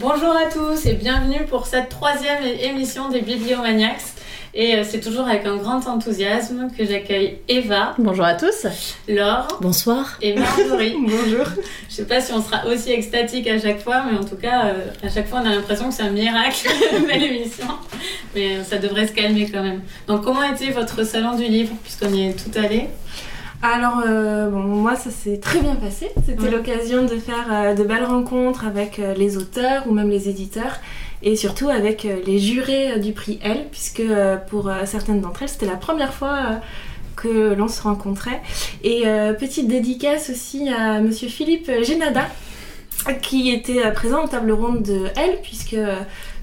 Bonjour à tous et bienvenue pour cette troisième émission des Bibliomaniacs. Et euh, c'est toujours avec un grand enthousiasme que j'accueille Eva. Bonjour à tous. Laure. Bonsoir. Et Marjorie. Bonjour. Je sais pas si on sera aussi extatique à chaque fois, mais en tout cas, euh, à chaque fois, on a l'impression que c'est un miracle, une belle émission. Mais euh, ça devrait se calmer quand même. Donc, comment était votre salon du livre, puisqu'on y est tout allé? Alors, euh, bon, moi, ça s'est très bien passé. C'était Ouais. l'occasion de faire euh, de belles rencontres avec euh, les auteurs ou même les éditeurs et surtout avec les jurés du prix L, puisque pour certaines d'entre elles, c'était la première fois que l'on se rencontrait. Et petite dédicace aussi à monsieur Philippe Génada, qui était présent aux tables rondes de L, puisque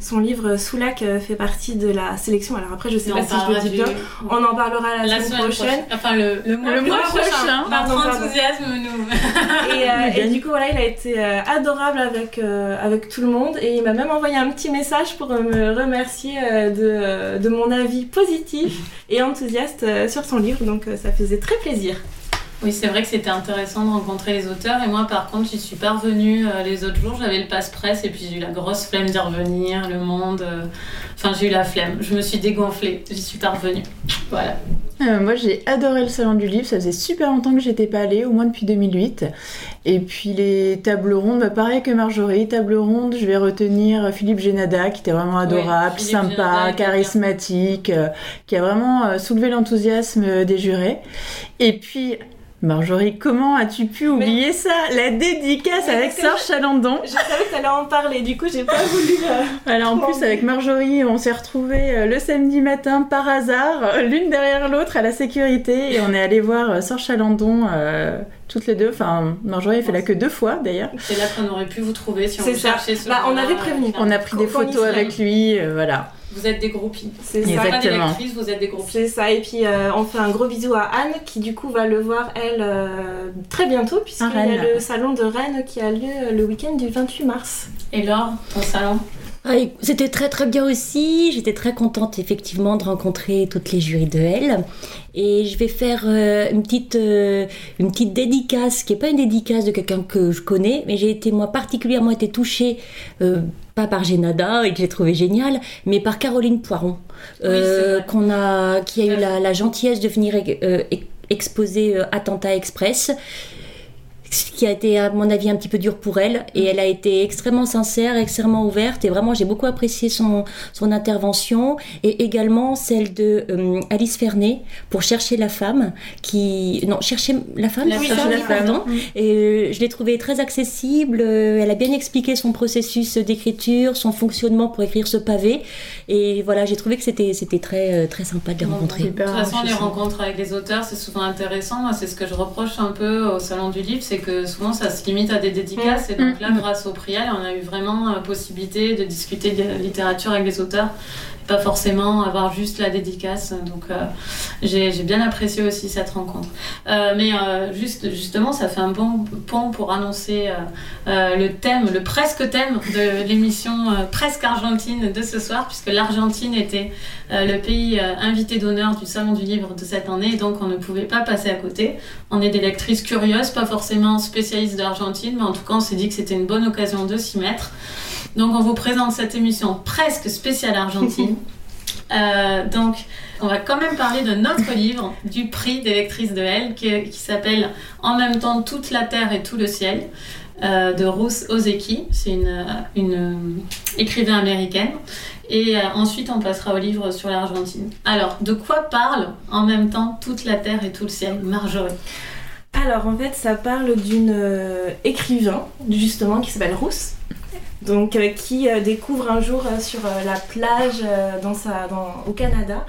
son livre Soulac euh, fait partie de la sélection. Alors après, je sais Et pas si je le dis du- bien. On en parlera la, la semaine prochaine. Enfin, le, le mois, Le mois prochain. Notre Pardon, enthousiasme nous. Et, euh, et du coup, voilà, il a été euh, adorable avec, euh, avec tout le monde et il m'a même envoyé un petit message pour me remercier euh, de, de mon avis positif et enthousiaste euh, sur son livre. Donc, euh, ça faisait très plaisir. Oui, c'est vrai que c'était intéressant de rencontrer les auteurs. Et moi, par contre, j'y suis pas revenue euh, les autres jours. J'avais le passe-presse et puis j'ai eu la grosse flemme d'y revenir. Le monde. euh, Enfin, j'ai eu la flemme. Je me suis dégonflée. J'y suis pas revenue. Voilà. Euh, moi j'ai adoré le salon du livre, ça faisait super longtemps que j'étais pas allée, au moins depuis 2008. Et puis les tables rondes, bah, pareil que Marjorie, table ronde, je vais retenir Philippe Génada qui était vraiment adorable, sympa, Génada, charismatique, qui a vraiment soulevé l'enthousiasme des jurés. Et puis Marjorie, comment as-tu pu oublier ça La dédicace Mais avec que Serge Chalandon. Je savais que t'allais en parler, du coup, j'ai pas voulu. euh, Alors en plus avec Marjorie, on s'est retrouvés euh, le samedi matin par hasard, euh, l'une derrière l'autre à la sécurité, et on est allé voir euh, Serge Chalandon euh, toutes les deux. Enfin, Marjorie a fait la queue deux fois d'ailleurs. C'est là qu'on aurait pu vous trouver si on cherchait ce Bah, on avait prévenu. On a pris des photos avec lui, euh, voilà. Vous êtes des groupies. C'est ça. êtes pas des Exactement. vous êtes des groupies. C'est ça, et puis euh, on fait un gros bisou à Anne qui du coup va le voir elle euh, très bientôt puisqu'il y a le salon de Rennes qui a lieu le week-end du 28 mars. Et Laure, ton salon? Ah, C'était très très bien aussi. J'étais très contente effectivement de rencontrer toutes les jurys de L. Et je vais faire euh, une petite euh, une petite dédicace qui est pas une dédicace de quelqu'un que je connais, mais j'ai été moi particulièrement été touchée euh, pas par Génada et que j'ai trouvé génial, mais par Caroline Poiron, qu'on a qui a eu la, la gentillesse de venir euh, ex- exposer Attentat Express ce qui a été à mon avis un petit peu dur pour elle et elle a été extrêmement sincère, extrêmement ouverte et vraiment j'ai beaucoup apprécié son, son intervention et également celle de euh, Alice Fernet pour chercher la femme qui non chercher la femme? La Chercher femme. pardon. et euh, je l'ai trouvée très accessible euh, elle a bien expliqué son processus d'écriture son fonctionnement pour écrire ce pavé et voilà j'ai trouvé que c'était c'était très très sympa de les rencontrer De toute façon, les enrichissant. rencontres avec les auteurs, c'est souvent intéressant. Moi, c'est ce que je reproche un peu au Salon du Livre, c'est que souvent, ça se limite à des dédicaces. Et donc là, grâce au Priel, on a eu vraiment la possibilité de discuter de littérature avec les auteurs. Pas forcément avoir juste la dédicace. Donc, euh, j'ai bien apprécié aussi cette rencontre. Euh, mais euh, juste, justement, ça fait un bon pont pour annoncer euh, euh, le thème, le presque thème de l'émission euh, Presque Argentine de ce soir, puisque l'Argentine était le pays invité d'honneur du Salon du Livre de cette année, donc on ne pouvait pas passer à côté. On est des lectrices curieuses, pas forcément spécialistes d'Argentine, mais en tout cas on s'est dit que c'était une bonne occasion de s'y mettre. Donc on vous présente cette émission presque spéciale Argentine. Euh, donc on va quand même parler de notre livre, du prix des lectrices de L, qui, qui s'appelle En même temps toute la terre et tout le ciel. euh, de Ruth Ozeki, c'est une, euh, une euh, écrivain américaine. Et ensuite, on passera au livre sur l'Argentine. Alors, de quoi parle en même temps toute la terre et tout le ciel Marjorie? Alors en fait ça parle d'une écrivain justement qui s'appelle Rousse. Donc euh, qui euh, découvre un jour euh, sur la plage dans sa, au Canada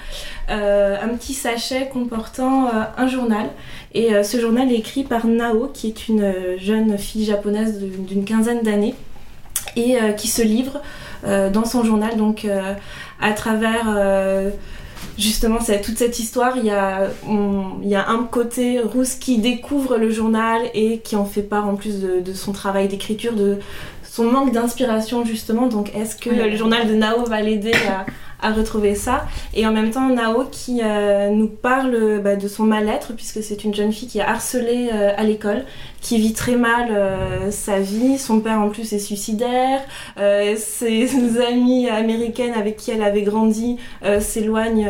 un petit sachet comportant un journal. Et ce journal est écrit par Nao qui est une jeune fille japonaise d'une quinzaine d'années et qui se livre dans son journal donc à travers justement toute cette histoire il y a on- il y a un côté Rousse qui découvre le journal et qui en fait part en plus de, de son travail d'écriture de son manque d'inspiration justement donc est-ce que le journal de Nao va l'aider à, à retrouver ça? Et en même temps, Nao qui euh, nous parle bah, de son mal-être, puisque c'est une jeune fille qui est harcelée euh, à l'école, qui vit très mal euh, sa vie. Son père en plus est suicidaire. ses amies américaines avec qui elle avait grandi s'éloignent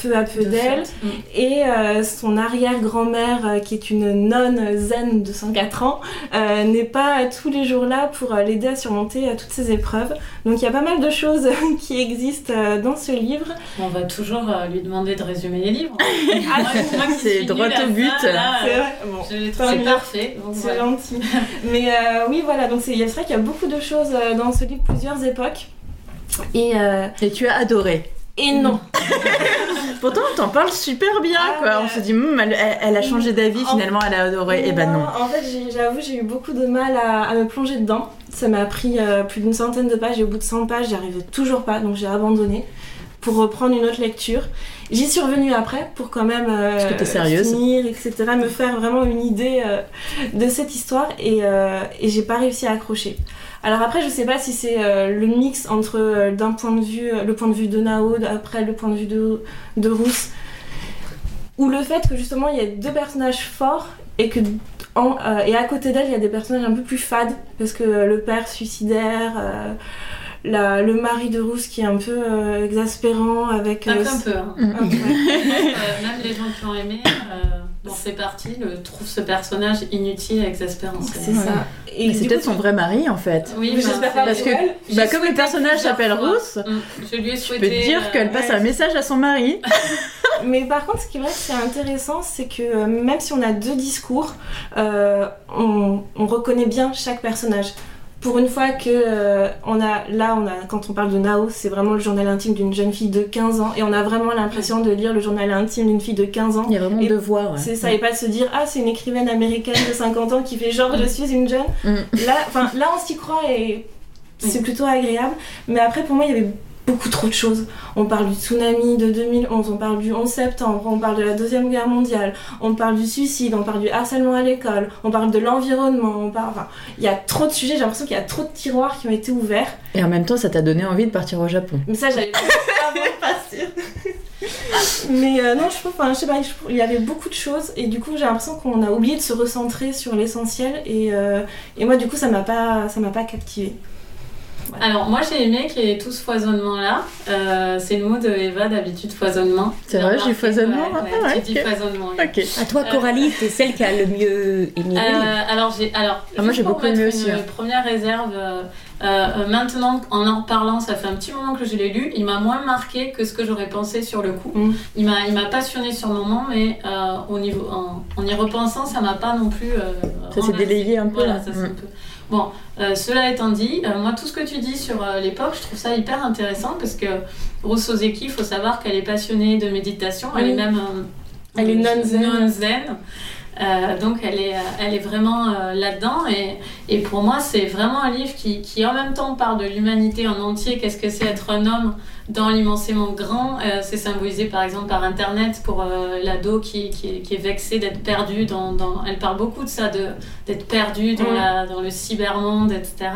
peu à peu d'elle. Mm. Et euh, son arrière-grand-mère, euh, qui est une nonne zen de 104 ans, euh, n'est pas tous les jours là pour l'aider à surmonter toutes ces épreuves. Donc il y a pas mal de choses qui existent dans ce livre. On va toujours lui demander de résumer les livres. ah, c'est droit au but. c'est bon, parfait. C'est gentil. Mais oui, voilà, donc c'est vrai qu'il y a beaucoup de choses dans ce livre, plusieurs époques. Et, Et tu as adoré. Et non. Pourtant, on t'en parle super bien, ah, quoi. On se dit, hmm, elle, a changé d'avis, finalement, elle a adoré. Et eh ben non. En fait, j'avoue, j'ai eu beaucoup de mal à, me plonger dedans. Ça m'a pris euh, plus d'une centaine de pages et au bout de 100 pages, j'y arrivais toujours pas, donc j'ai abandonné pour reprendre une autre lecture. J'y suis revenue après pour quand même euh, finir, etc., me faire vraiment une idée euh, de cette histoire et, et j'ai pas réussi à accrocher. Alors après, je sais pas si c'est euh, le mix entre euh, d'un point de vue, euh, le point de vue de Nao, après le point de vue de, de Rousse, ou le fait que justement il y a deux personnages forts et que et à côté d'elle il y a des personnages un peu plus fades parce que le père suicidaire le mari de Rousse qui est un peu exaspérant avec. un peu. Hein. Même les gens qui ont aimé, dans ces parties, le, trouvent ce personnage inutile et exaspérant. C'est ça. Et c'est peut-être son vrai mari en fait. Oui, j'espère pas. Parce que bah, comme le personnage s'appelle Rousse, mm. je lui ai souhaité. Tu peux dire qu'elle passe un message à son mari. Mais par contre, ce qui est vrai, c'est intéressant, c'est que même si on a deux discours, on, on reconnaît bien chaque personnage pour une fois que euh, on a là on a quand on parle de Nao c'est vraiment le journal intime d'une jeune fille de 15 ans et on a vraiment l'impression de lire le journal intime d'une fille de 15 ans. Il y a vraiment de voir c'est ça et pas de se dire ah c'est une écrivaine américaine de 50 ans qui fait genre je suis une jeune. Mm. là enfin là on s'y croit et c'est plutôt agréable. Mais après pour moi il y avait beaucoup trop de choses. On parle du tsunami de 2011, on parle du 11 septembre, on parle de la Deuxième Guerre mondiale, on parle du suicide, on parle du harcèlement à l'école, on parle de l'environnement, on parle... Enfin, il y a trop de sujets, j'ai l'impression qu'il y a trop de tiroirs qui ont été ouverts. Et en même temps, ça t'a donné envie de partir au Japon. Mais ça, j'avais pas Mais euh, non, je trouve, enfin, je sais pas, il y avait beaucoup de choses et du coup, j'ai l'impression qu'on a oublié de se recentrer sur l'essentiel et, euh, et moi, du coup, ça m'a pas, ça m'a pas Alors, moi j'ai aimé qu'il y ait tout ce foisonnement-là. Euh, c'est le mot de Eva d'habitude, foisonnement. C'est vrai, j'ai foisonnement. Ouais, tu dis foisonnement. À toi, Coralie, t'es celle qui a le mieux aimé. Euh, alors, j'ai, alors ah, moi j'ai beaucoup aimé aussi. Une hein. première réserve. Euh, maintenant, en en parlant, ça fait un petit moment que je l'ai lu. Il m'a moins marqué que ce que j'aurais pensé sur le coup. Mm. Il m'a, il m'a passionné sur le moment, mais au niveau, en, y repensant, ça m'a pas non plus. ça s'est délayé un peu. Voilà, ça mm. un peu. Bon, euh, cela étant dit, euh, moi tout ce que tu dis sur euh, l'époque, je trouve ça hyper intéressant parce que Rousseau Zeki, il faut savoir qu'elle est passionnée de méditation, elle est même elle est non zen. donc elle est, elle est vraiment là-dedans et, et, pour moi c'est vraiment un livre qui, qui en même temps parle de l'humanité en entier, qu'est-ce que c'est être un homme? Dans l'immensément grand, euh, c'est symbolisé par exemple par Internet pour euh, l'ado qui, qui, qui, est vexé d'être perdu. Dans, dans, Elle parle beaucoup de ça, d'être perdu dans, mm. la, dans le cybermonde, etc.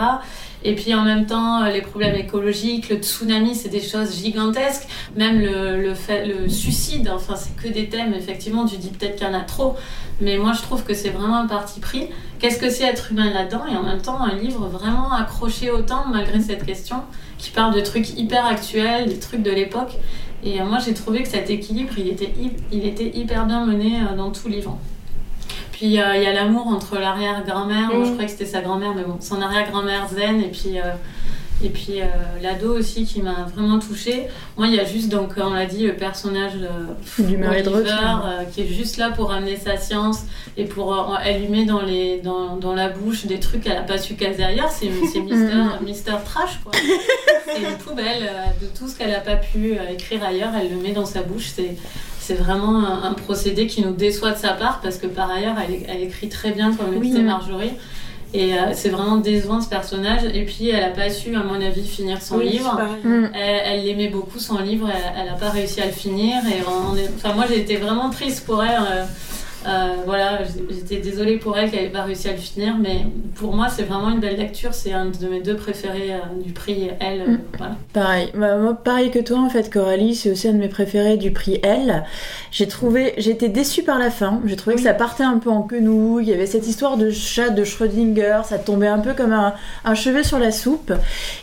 Et puis en même temps, euh, les problèmes écologiques, le tsunami, c'est des choses gigantesques. Même le, le, suicide, enfin, c'est que des thèmes. Effectivement, tu dis peut-être qu'il y en a trop. Mais moi, je trouve que c'est vraiment un parti pris. Qu'est-ce que c'est être humain là-dedans? Et en même temps, un livre vraiment accroché autant malgré cette question qui parle de trucs hyper actuels, des trucs de l'époque. Et euh, moi, j'ai trouvé que cet équilibre, il était, il était hyper bien mené euh, dans tout livre. Puis il y a l'amour entre l'arrière-grand-mère, je croyais que c'était sa grand-mère, mais bon, son arrière-grand-mère zen, et puis euh, et puis euh, l'ado aussi qui m'a vraiment touchée. Moi, il y a juste, donc, on l'a dit, le personnage du mari de euh, qui est juste là pour amener sa science et pour euh, allumer dans, les, dans, dans, la bouche des trucs qu'elle n'a pas su caser ailleurs. C'est Mister, Mister Trash, quoi. C'est une poubelle de tout ce qu'elle n'a pas pu écrire ailleurs. Elle le met dans sa bouche. C'est c'est vraiment un, procédé qui nous déçoit de sa part parce que par ailleurs elle, elle écrit très bien comme le disait Marjorie et euh, c'est vraiment décevant ce personnage. Et puis elle a pas su, à mon avis, finir son livre. Mm. Elle l'aimait beaucoup son livre, elle, n'a pas réussi à le finir. Et enfin, moi j'ai été vraiment triste pour elle. Euh, Euh, voilà, j'étais désolée pour elle qu'elle n'ait pas réussi à le finir, mais pour moi, c'est vraiment une belle lecture. C'est un de mes deux préférés euh, du prix. Euh, mm. Pareil, bah, moi, pareil que toi en fait, Coralie, c'est aussi un de mes préférés du prix Elle. J'ai trouvé, j'étais déçue par la fin. J'ai trouvé que ça partait un peu en quenouille. Il y avait cette histoire de chat de Schrödinger, ça tombait un peu comme un, un chevet sur la soupe.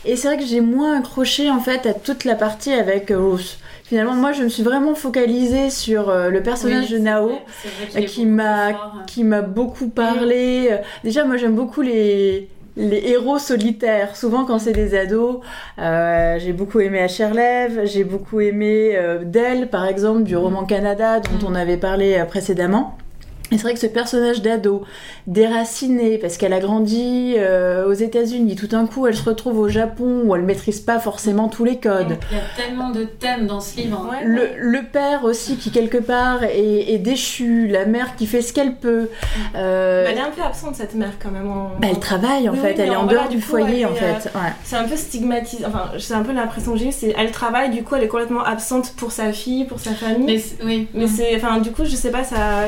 Et c'est vrai que j'ai moins accroché en fait à toute la partie avec Rose. Finalement, moi, je me suis vraiment focalisée sur euh, le personnage de Nao, euh, qui m'a qui m'a beaucoup parlé. Euh, déjà, moi, j'aime beaucoup les les héros solitaires. Souvent, quand c'est des ados, j'ai beaucoup aimé Asherlev, j'ai beaucoup aimé Dell, par exemple, du roman Canada, dont on avait parlé précédemment. Et c'est vrai que ce personnage d'ado, déraciné, parce qu'elle a grandi euh, aux États-Unis, tout d'un coup elle se retrouve au Japon où elle maîtrise pas forcément tous les codes. Il y a tellement de thèmes dans ce livre. Le, le, père aussi qui quelque part est, est, déchu, la mère qui fait ce qu'elle peut. Euh... elle est un peu absente cette mère quand même. Bah, elle travaille en fait, elle est en dehors du, foyer en fait. Euh, c'est un peu stigmatisé, enfin c'est un peu l'impression que j'ai c'est elle travaille, du coup elle est complètement absente pour sa fille, pour sa famille. Mais oui. Mais c'est, enfin du coup je sais pas, ça.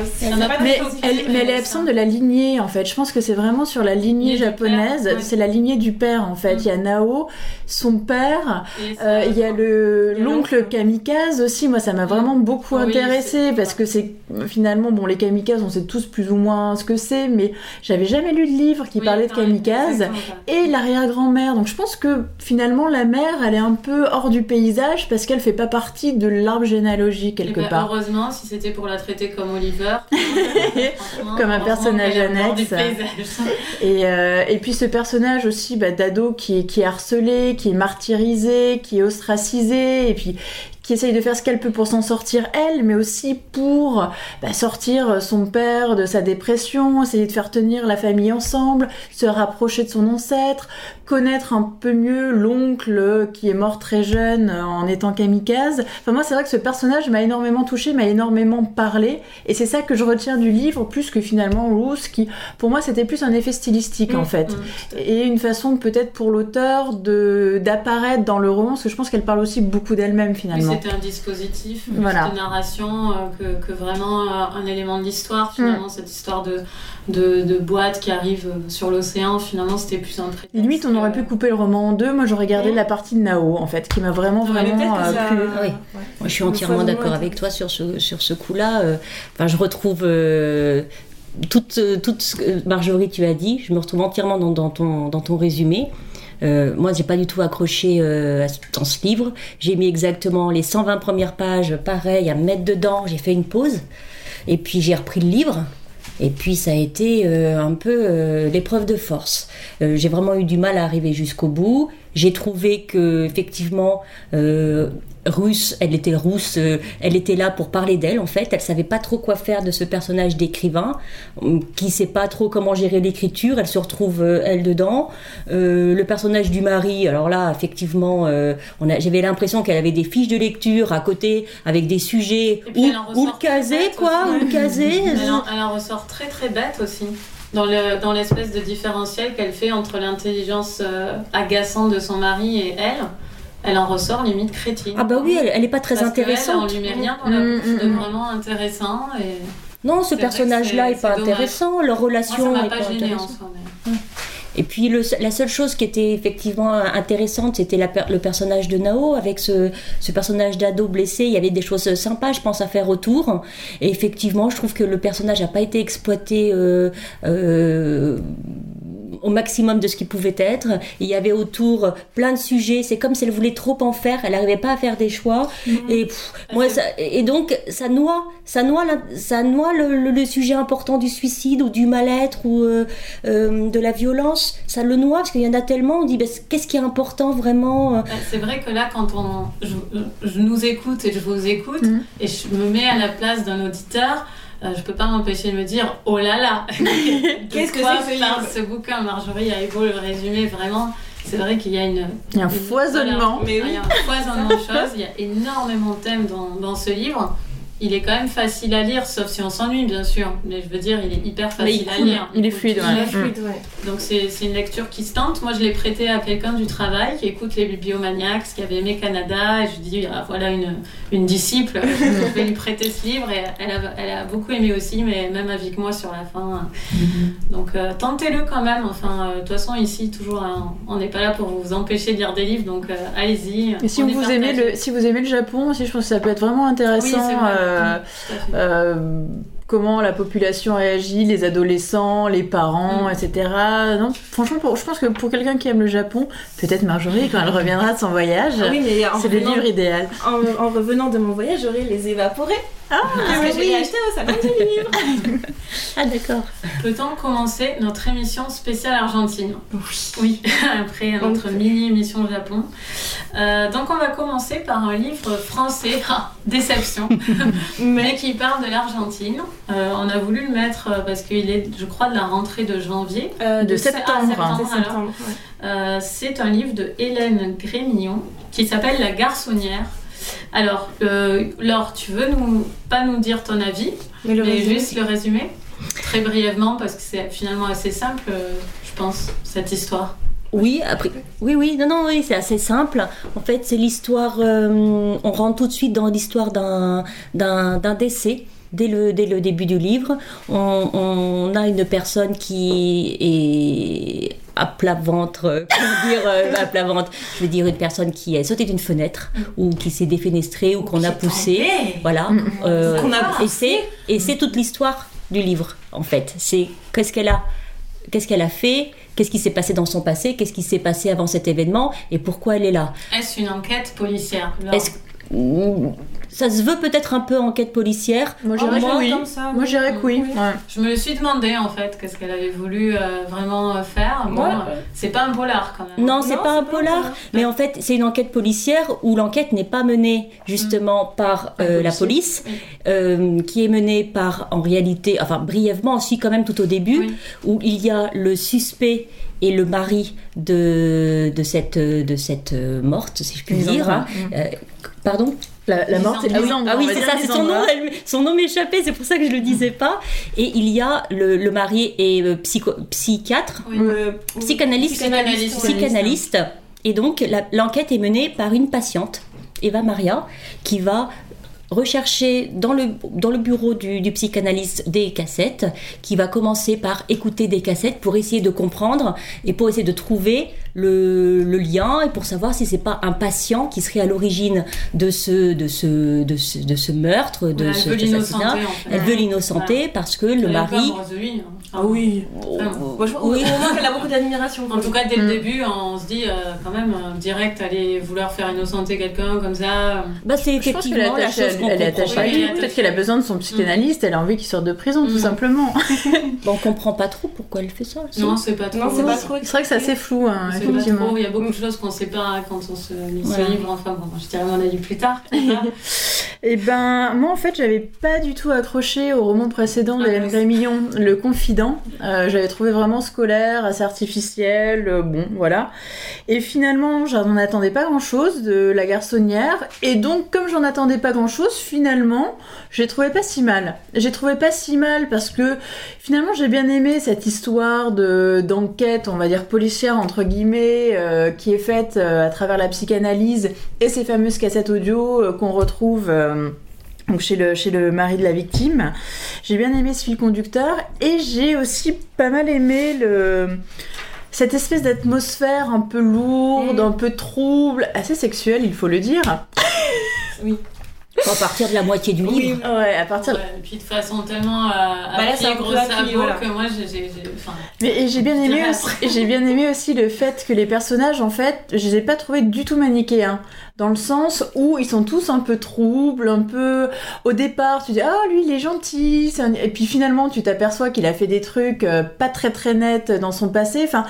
Mais, elle, mais elle est absente de la lignée en fait. Je pense que c'est vraiment sur la lignée japonaise. C'est la lignée du père en fait. Mm. Il y a Nao, son père. Euh, il y a le l'oncle kamikaze aussi. Moi, ça m'a vraiment beaucoup intéressé parce que c'est finalement bon les kamikazes, on sait tous plus ou moins ce que c'est, mais j'avais jamais lu de livre qui parlait de kamikazes et l'arrière-grand-mère. Donc je pense que finalement la mère, elle est un peu hors du paysage parce qu'elle fait pas partie de l'arbre généalogique quelque eh ben, part. Heureusement, si c'était pour la traiter comme Oliver. comme un personnage annexe. Et, euh, et puis ce personnage aussi bah, d'ado qui, qui est harcelé, qui est martyrisé, qui est ostracisé, et puis qui essaye de faire ce qu'elle peut pour s'en sortir elle, mais aussi pour bah, sortir son père de sa dépression, essayer de faire tenir la famille ensemble, se rapprocher de son ancêtre, connaître un peu mieux l'oncle qui est mort très jeune en étant kamikaze. Enfin moi c'est vrai que ce personnage m'a énormément touché, m'a énormément parlé, et c'est ça que je retiens du livre plus que finalement Ruth, qui pour moi c'était plus un effet stylistique en mm, fait, mm, et une façon peut-être pour l'auteur de d'apparaître dans le roman, parce que je pense qu'elle parle aussi beaucoup d'elle-même finalement c'était un dispositif de narration euh, que, que, vraiment euh, un élément de l'histoire. Finalement, mm. cette histoire de, de, de, boîte qui arrive euh, sur l'océan, finalement, c'était plus un trait. Limite, on aurait pu couper le roman en deux. Moi, j'aurais gardé la partie de Nao, en fait, qui m'a vraiment, vraiment plu. Oui. Moi, je suis entièrement d'accord avec toi sur ce, sur ce coup-là. Enfin, je retrouve. tout, tout ce que Marjorie tu as dit, je me retrouve entièrement dans, dans, ton, dans ton résumé. Euh, moi, j'ai pas du tout accroché euh, dans ce livre. J'ai mis exactement les 120 premières pages, pareil, à mettre dedans. J'ai fait une pause. Et puis j'ai repris le livre. Et puis ça a été euh, un peu l'épreuve de force. j'ai vraiment eu du mal à arriver jusqu'au bout. J'ai trouvé que effectivement russe, elle était rousse, euh, elle était là pour parler d'elle en fait, elle savait pas trop quoi faire de ce personnage d'écrivain, euh, qui sait pas trop comment gérer l'écriture, elle se retrouve euh, elle dedans. le personnage du mari, alors là effectivement, j'avais l'impression qu'elle avait des fiches de lecture à côté avec des sujets ou, ou le casé quoi, ou le casé. Elle, en, ressort très très bête aussi dans l'espèce de différentiel qu'elle fait entre l'intelligence agaçante de son mari et elle elle en ressort limite chrétienne. Ah bah oui, elle, elle est pas très Parce intéressante. Elle, met rien dans la mm, bouche de mm, mm. vraiment intéressant et. Non, ce personnage-là est, pas intéressant, leur relation Moi, ça est pas, pas intéressante. Et puis le, la seule chose qui était effectivement intéressante, c'était le personnage de Nao, avec ce, ce personnage d'ado blessé. Il y avait des choses sympas, je pense, à faire autour. Et effectivement, je trouve que le personnage n'a pas été exploité euh, euh, au maximum de ce qu'il pouvait être. Il y avait autour plein de sujets. C'est comme si elle voulait trop en faire. Elle n'arrivait pas à faire des choix. Mhm. Et moi, ça, et donc ça noie, ça noie, ça noie le, sujet important du suicide ou du mal-être ou euh, euh, de la violence. Ça le noie parce qu'il y en a tellement. On dit ben, qu'est-ce qui est important vraiment. Euh? C'est vrai que là, quand on, je, nous écoute et je vous écoute mhm. et je me mets à la place d'un auditeur. Euh, je peux pas m'empêcher de me dire oh là là. Qu'est-ce que c'est ce, ce bouquin Marjorie a eu beau le résumer vraiment c'est vrai qu'il y a une il y a un foisonnement. mais il y a un foisonnement de choses il y a énormément de thèmes dans, dans ce livre il est quand même facile à lire, sauf si on s'ennuie, bien sûr. Mais je veux dire, il est hyper facile à lire. il est fluide, tout ouais. Il seul. est fluide, ouais. Donc c'est c'est une lecture qui se tente. Moi, je l'ai prêté à quelqu'un du travail qui écoute les Bibliomaniacs, qui avait aimé Canada. Et je lui dis, ah, voilà une, une disciple, je vais lui prêter ce livre. Et elle a, elle a beaucoup aimé aussi, mais même avec moi sur la fin. Donc euh, tentez-le quand même. Enfin, euh, de toute façon, ici, toujours, hein, on n'est pas là pour vous empêcher de lire des livres. Donc euh, allez-y. Et si vous, aimez le, si vous aimez le Japon aussi, je pense que ça peut être vraiment intéressant. c'est euh, euh, comment la population réagit, les adolescents, les parents, Mm. etc. Non, franchement, pour- je pense que pour quelqu'un qui aime le Japon, peut-être Marjorie, quand elle reviendra de son voyage, Ah oui, c'est le livre idéal. En, en revenant de mon voyage, j'aurais les évaporés. Ah, Parce que je oui. l'ai acheté au salon du livre. Ah d'accord. Peut-on commencer notre émission spéciale Argentine Oui, après notre mini-émission Japon. Euh, donc on va commencer par un livre français, ah, déception, mais qui parle de l'Argentine. Euh, on a voulu le mettre euh, parce qu'il est, je crois, de la rentrée de janvier. euh, De sept- septembre. ah. C'est ouais. Euh, c'est un livre de Hélène Grémillon qui s'appelle La garçonnière. Alors, euh, Laure, tu veux nous, pas nous dire ton avis, Mais le mais résumé, juste le résumer Très brièvement, parce que c'est finalement assez simple, euh, je pense, cette histoire. Oui, après, oui, oui, non, non, oui, c'est assez simple. En fait, c'est l'histoire. euh, on rentre tout de suite dans l'histoire d'un décès. Dès le, dès le début du livre, on, on a une personne qui est à plat ventre, euh, comment dire euh, à plat ventre. Je veux dire une personne qui a sauté d'une fenêtre ou qui s'est défenestrée ou qu'on a poussé. Voilà. euh, Qu'on a et c'est et c'est toute l'histoire du livre en fait. C'est qu'est-ce qu'elle a qu'est-ce qu'elle a fait, qu'est-ce qui s'est passé dans son passé, qu'est-ce qui s'est passé avant cet événement et pourquoi elle est là. Est-ce une enquête policière? Est-ce ça se veut peut-être un peu enquête policière. Moi, j'irais que oui. comme ça, Moi, oui. j'irais que oui. Oui. Ouais. Je me suis demandé en fait, qu'est-ce qu'elle avait voulu euh, vraiment euh, faire. Bon, Ouais. euh, c'est pas un polar quand même. Non, c'est pas un pas un polar, mais en fait, c'est une enquête policière où l'enquête n'est pas menée justement par La euh, la police. euh, qui est menée par, en réalité, enfin brièvement aussi quand même tout au début, Oui. où il y a le suspect et le mari de, de, cette, de cette morte, si je puis dire. Lisandra. Euh, pardon? La, la morte est Lisandra. Lisandra, Ah oui, on va c'est ça, c'est son nom, elle- son nom m'échappait, c'est pour ça que je le disais pas. Et il y a le, le mari est euh, psycho- psychiatre, Oui. Euh, psychanalyste, Psychanalyste. psychanalyste. Et donc l'enquête est menée par une patiente, Eva Maria, qui va rechercher dans le, dans le bureau du, du psychanalyste des cassettes, qui va commencer par écouter des cassettes pour essayer de comprendre et pour essayer de trouver le, le lien et pour savoir si c'est pas un patient qui serait à l'origine de ce, de ce, de ce, de ce meurtre, de Voilà, ce elle veut cet l'innocenter assassinat. en fait. Elle veut l'innocenter parce que le Elle a mari... pas de lui, hein. Ah oui. Oh, Moi, je- au, oui. au moins qu'elle a beaucoup d'admiration. En tout cas, dès le Mm. début, on se dit euh, quand même euh, direct aller vouloir faire innocenter quelqu'un comme ça. Bah, c'est effectivement la attachée, chose elle est comprend attachée pas à lui. Peut-être qu'elle a besoin de son psychanalyste, elle a envie qu'il sorte de prison, tout Mm. simplement. Bon, on comprend pas trop pourquoi elle fait ça. Non, c'est pas trop. Non, c'est pas trop. C'est vrai que c'est assez flou, hein, C'est pas effectivement. trop. Il y a beaucoup de choses qu'on sait pas quand on se lit ce livre. Enfin, bon, je dirais mon avis plus tard. Et ben, moi en fait, j'avais pas du tout accroché au roman précédent Ah, d'Hélène. Grémillon, Le Confident. Euh, j'avais trouvé vraiment scolaire, assez artificiel, euh, bon, voilà. Et finalement, j'en attendais pas grand chose de La Garçonnière. Et donc, comme j'en attendais pas grand chose, finalement, j'ai trouvé pas si mal. J'ai trouvé pas si mal parce que finalement, j'ai bien aimé cette histoire de d'enquête, on va dire policière entre guillemets, euh, qui est faite euh, à travers la psychanalyse et ces fameuses cassettes audio euh, qu'on retrouve donc chez le, chez le mari de la victime. J'ai bien aimé ce fil conducteur et j'ai aussi pas mal aimé le cette espèce d'atmosphère un peu lourde, un peu trouble, assez sexuelle, il faut le dire. À partir de la moitié du livre. Ouais, à partir. Ouais, et puis de façon tellement euh, à Bah là, un gros sabot voilà. que moi j'ai. Mais et j'ai bien aimé aussi, j'ai bien aimé aussi le fait que les personnages, en fait, je les ai pas trouvés du tout manichéens. Dans le sens où ils sont tous un peu troubles, un peu. Au départ, tu dis ah lui il est gentil, un- et puis finalement tu t'aperçois qu'il a fait des trucs euh, pas très très nets dans son passé. Enfin,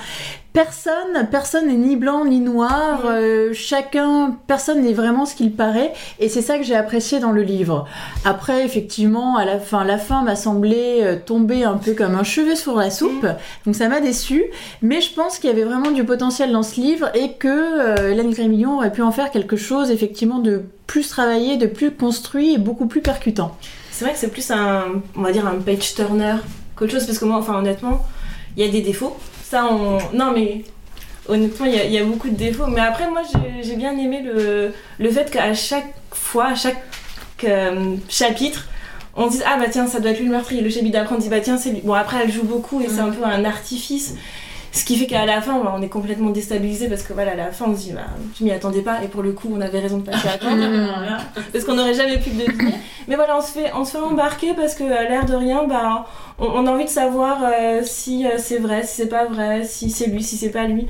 personne, personne n'est ni blanc ni noir. euh, chacun, personne n'est vraiment ce qu'il paraît. Et c'est ça que j'ai apprécié dans le livre. Après, effectivement, à la fin, la fin m'a semblé euh, tomber un peu comme un cheveu sur la soupe. Donc ça m'a déçu. Mais je pense qu'il y avait vraiment du potentiel dans ce livre et que euh, Hélène Grémillon aurait pu en faire quelque chose, effectivement, de plus travaillé, de plus construit et beaucoup plus percutant. C'est vrai que c'est plus un, on va dire un page turner qu'autre chose parce que moi, enfin honnêtement, il y a des défauts. Ça, on, non mais honnêtement, il y, a- il y a beaucoup de défauts. Mais après, moi, j'ai- bien aimé le, le fait qu'à chaque fois, à chaque euh, chapitre, on se dise ah bah tiens, ça doit être lui le meurtrier. Le on dit bah tiens, c'est lui. Bon après, elle joue beaucoup et c'est un peu un artifice. Ce qui fait qu'à la fin, bah, on est complètement déstabilisé parce que voilà, à la fin, on se dit, bah, je m'y attendais pas et pour le coup, on avait raison de pas s'y attendre. Voilà. parce qu'on n'aurait jamais pu le deviner. Mais voilà, on se fait, on se fait embarquer parce que à l'air de rien, bah, on, on a envie de savoir euh, si euh, c'est vrai, si c'est pas vrai, si c'est lui, si c'est pas lui.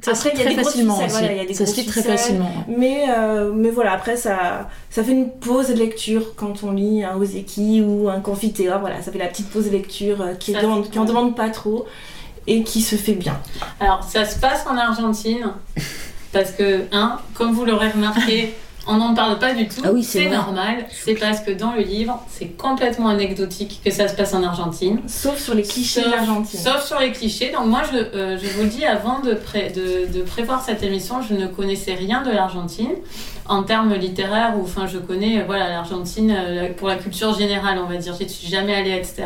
Ça se Après, lit y a très facilement ficelles, aussi. voilà, il y a des ça se lit très ficelles. facilement. Mais, euh, mais voilà, après, ça, ça fait une pause de lecture quand on lit un Ozeki ou un Confiteor. Voilà, ça fait la petite pause de lecture euh, qui, demande, en demande pas trop et qui se fait bien. Alors, ça se passe en Argentine, parce que, hein, comme vous l'aurez remarqué, on n'en parle pas du tout. Ah oui, c'est normal. C'est parce que dans le livre, c'est complètement anecdotique que ça se passe en Argentine. Sauf sur les clichés de Sauf- l'Argentine. Sauf sur les clichés. Donc moi, je, euh, je vous le dis, avant de, pré- de, de prévoir cette émission, je ne connaissais rien de l'Argentine en termes littéraires. Ou enfin, je connais euh, voilà l'Argentine euh, pour la culture générale, on va dire. Je suis jamais allée, etc.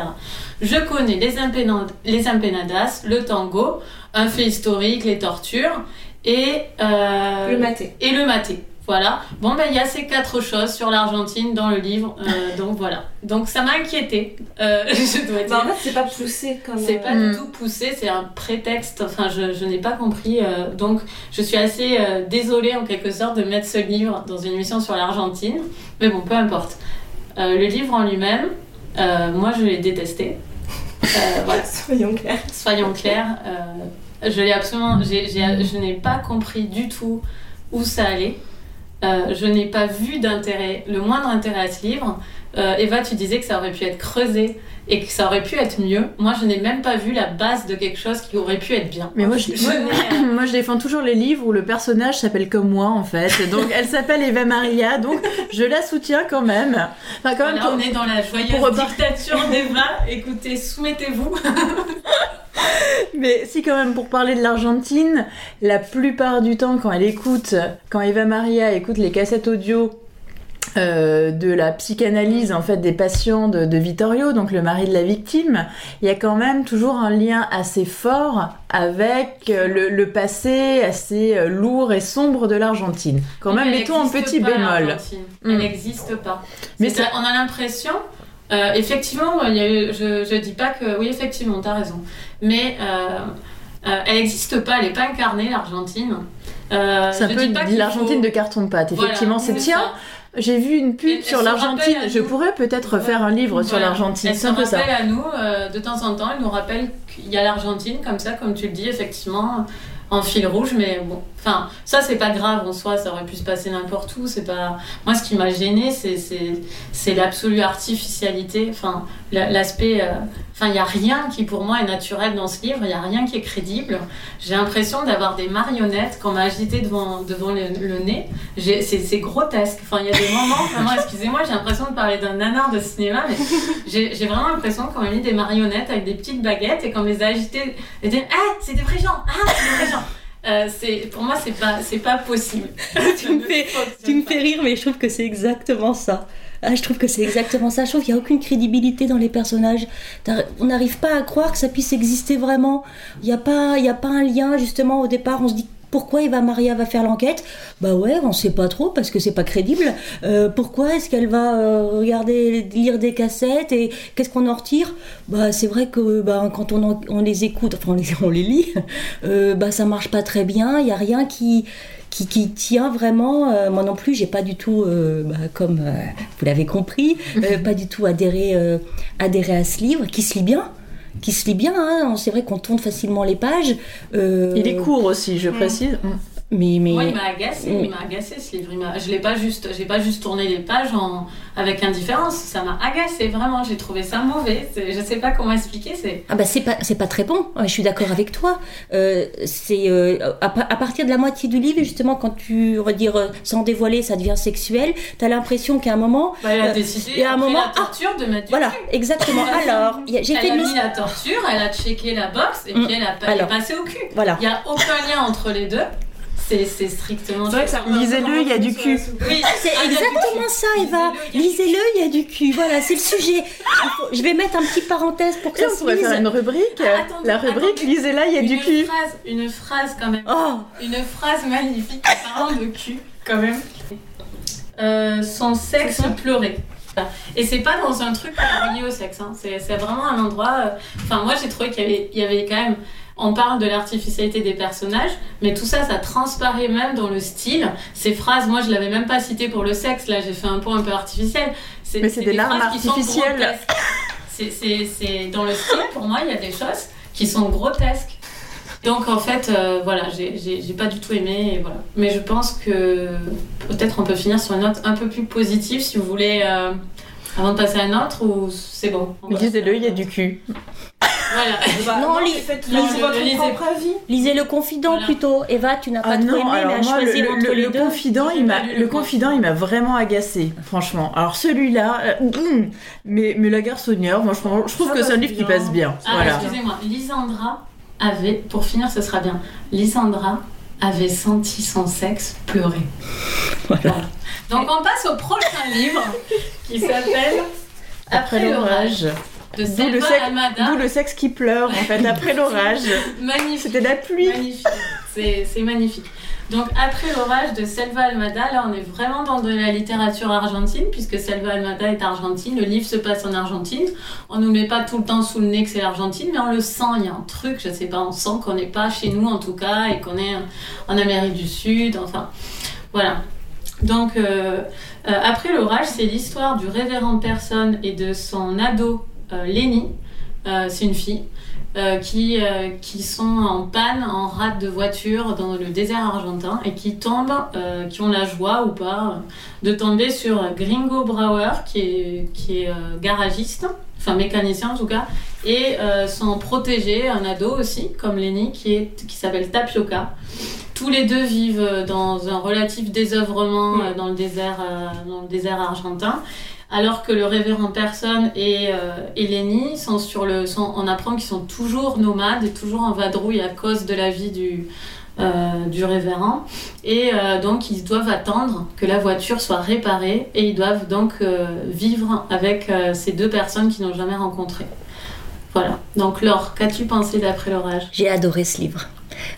Je connais les, empenad- les empenadas, le tango, un fait historique, les tortures et euh, Le maté. et le maté. Voilà. Bon, ben, il y a ces quatre choses sur l'Argentine dans le livre. euh, donc, voilà. Donc, ça m'a inquiété, euh, je dois dire. Bah, en fait, c'est pas poussé comme. C'est euh, pas Mm. du tout poussé, c'est un prétexte. Enfin, je, je n'ai pas compris. euh, donc, je suis assez euh, désolée en quelque sorte de mettre ce livre dans une émission sur l'Argentine. Mais bon, peu importe. Euh, le livre en lui-même, euh, moi, je l'ai détesté. Euh, voilà. Soyons clairs. Soyons clairs. euh, je l'ai absolument, je n'ai pas compris du tout où ça allait. Euh, je n'ai pas vu d'intérêt, le moindre intérêt à ce livre. Euh, Eva, tu disais que ça aurait pu être creusé et que ça aurait pu être mieux. Moi, je n'ai même pas vu la base de quelque chose qui aurait pu être bien. Mais moi je, Je n'ai- moi, je défends toujours les livres où le personnage s'appelle comme moi, en fait. Donc, elle s'appelle Eva Maria, donc je la soutiens quand même. Enfin, quand même, pour- on est dans la joyeuse pour dictature d'Eva. Écoutez, soumettez-vous. Mais si quand même pour parler de l'Argentine, la plupart du temps quand elle écoute, quand Eva Maria écoute les cassettes audio euh, de la psychanalyse en fait des patients de, de Vittorio, donc le mari de la victime, il y a quand même toujours un lien assez fort avec euh, le, le passé assez euh, lourd et sombre de l'Argentine. Quand même, mettons un petit pas, bémol. l'Argentine. Mm. Elle n'existe pas. Mais ça- on a l'impression, effectivement, il y a eu, je, je dis pas que. Oui, effectivement, t'as raison. Mais elle n'existe pas, elle n'est pas incarnée, l'Argentine. Euh, C'est un peu l'Argentine faut- de carton-pâte. Voilà, Effectivement, c'est c'est tiens. J'ai vu une pub sur l'Argentine, je pourrais peut-être faire un livre sur l'Argentine. C'est un peu ça. rappelle à nous, euh, de temps en temps, elle nous rappelle qu'il y a l'Argentine, comme ça, comme tu le dis, effectivement, en fil rouge, mais bon. Enfin, ça, c'est pas grave en soi, ça aurait pu se passer n'importe où. C'est pas. Moi, ce qui m'a gêné, c'est, l'absolue artificialité, enfin, la- l'aspect. euh, Enfin, il n'y a rien qui pour moi est naturel dans ce livre, il n'y a rien qui est crédible. J'ai l'impression d'avoir des marionnettes qu'on m'a agitées devant, devant le, le nez. C'est grotesque. Enfin, il y a des moments, vraiment, excusez-moi, j'ai l'impression de parler d'un nanar de cinéma, mais j'ai vraiment l'impression qu'on m'a mis des marionnettes avec des petites baguettes et qu'on les a agitées et dire Ah, c'est des vrais gens Ah, c'est des vrais gens Euh, Pour moi, c'est pas, c'est pas possible. tu me fais, tu me fais rire, mais je trouve que c'est exactement ça. Ah, je trouve que c'est exactement ça. Je trouve qu'il n'y a aucune crédibilité dans les personnages. On n'arrive pas à croire que ça puisse exister vraiment. Il n'y a, pas- y a pas un lien, justement, au départ. On se dit pourquoi Eva Maria va faire l'enquête? Bah ouais, on sait pas trop parce que c'est pas crédible. Euh, pourquoi est-ce qu'elle va euh, regarder, lire des cassettes et qu'est-ce qu'on en retire? Bah c'est vrai que bah, quand on, on les écoute, enfin on les, on les lit, euh, bah ça marche pas très bien. Il y a rien qui qui, qui tient vraiment. euh, moi non plus, j'ai pas du tout, euh, bah, comme euh, vous l'avez compris, pas du tout adhéré, adhéré à ce livre qui se lit bien. Qui se lit bien, hein. c'est vrai qu'on tourne facilement les pages. euh, Il est court aussi, je Mm. précise. Mais, mais... Moi, il m'a agacé, il m'a agacé ce livre. Il je l'ai pas juste, j'ai pas juste tourné les pages en, avec indifférence. Ça m'a agacé vraiment. J'ai trouvé ça mauvais. Je sais pas comment expliquer. C'est Ah bah c'est pas c'est pas très bon. Je suis d'accord avec toi. Euh, c'est euh, à, à partir de la moitié du livre justement quand tu on va dire euh, sans dévoiler ça devient sexuel. T'as l'impression qu'à un moment Bah, elle a Euh, décidé et à un après moment, la torture de mettre du voilà exactement. Alors il y a- j'ai Elle fait a mis la torture, elle a checké la box et Mm. puis elle a pas- elle est Alors. passée au cul. voilà. Il y a aucun lien entre les deux. C'est strictement. C'est vrai que ça un peu Lisez-le, il y a du cul. euh, Oui, C'est ah, exactement ça, Eva. Lisez-le, il y a du cul. Lisez-le, il y a du cul. Voilà, c'est le sujet. Je vais mettre un petit parenthèse pour que ça on se pourrait faire lise. une rubrique. Ah, la rubrique, lisez-là, il y a du cul. Une phrase quand même. Oh, Une phrase magnifique parlant de cul, quand même. Euh, son sexe pleurait. Et c'est pas dans un truc relié au sexe, hein. c'est c'est vraiment un endroit. euh, Enfin, moi j'ai trouvé qu'il y avait, il y avait quand même. On parle de l'artificialité des personnages, mais tout ça, ça transparaît même dans le style. Ces phrases, moi je l'avais même pas cité pour le sexe, là j'ai fait un point un peu artificiel. Mais c'est des larmes qui sont artificielles. C'est- C'est c'est- dans le style, pour moi, il y a des choses qui sont grotesques. Donc en fait, euh, voilà, j'ai- j'ai j'ai pas du tout aimé. Et voilà. Mais je pense que peut-être on peut finir sur une note un peu plus positive si vous voulez, euh, avant de passer à une autre, ou c'est bon? Lisez-le, il y a du cul. Voilà. Bah, Non, non, lis- faites non, lisez je- votre je lisais propre avis. lisez le confident Voilà. plutôt. Eva, tu n'as pas Ah trop non, aimé, mais à moi, le, entre le- les le deux. confident, il m'a, le le confident, il m'a vraiment agacé, franchement. Alors celui-là, euh, hum, mais, mais la garçonnière, moi je, trouve- je trouve Ça que c'est un livre qui bien. passe bien. Ah, voilà. excusez-moi. Lisandra avait, pour finir, ce sera bien. Lisandra avait senti son sexe pleurer. Voilà. Donc on passe au prochain livre qui s'appelle Après l'orage. de D'où Selva le, sexe- Almada. d'où le sexe qui pleure, en fait, après l'orage. Magnifique. C'était la pluie. Magnifique. C'est magnifique. Donc, après l'orage de Selva Almada, là, on est vraiment dans de la littérature argentine, puisque Selva Almada est argentine. Le livre se passe en Argentine. On nous met pas tout le temps sous le nez que c'est l'Argentine, mais on le sent. Il y a un truc, je sais pas, on sent qu'on n'est pas chez nous, en tout cas, et qu'on est en Amérique du Sud. Enfin, voilà. Donc, euh, euh, après l'orage, c'est l'histoire du révérend Personne et de son ado euh, Lenny. Euh, c'est une fille. Euh, qui, euh, qui sont en panne, en rate de voiture dans le désert argentin et qui tombent, euh, qui ont la joie ou pas de tomber sur Gringo Brauer qui est, qui est garagiste, enfin mécanicien en tout cas, et euh, son protégé, un ado aussi, comme Lenny, qui, est, qui s'appelle Tapioca. Tous les deux vivent dans un relatif désœuvrement Mm. dans, le désert, dans le désert argentin. Alors que le révérend Personne et, euh, sont sur le, on apprend qu'ils sont toujours nomades et toujours en vadrouille à cause de la vie du, euh, du révérend. Et euh, donc ils doivent attendre que la voiture soit réparée et ils doivent donc euh, vivre avec ces deux personnes qu'ils n'ont jamais rencontrées. Voilà. Donc Laure, qu'as-tu pensé d'après l'orage? J'ai adoré ce livre.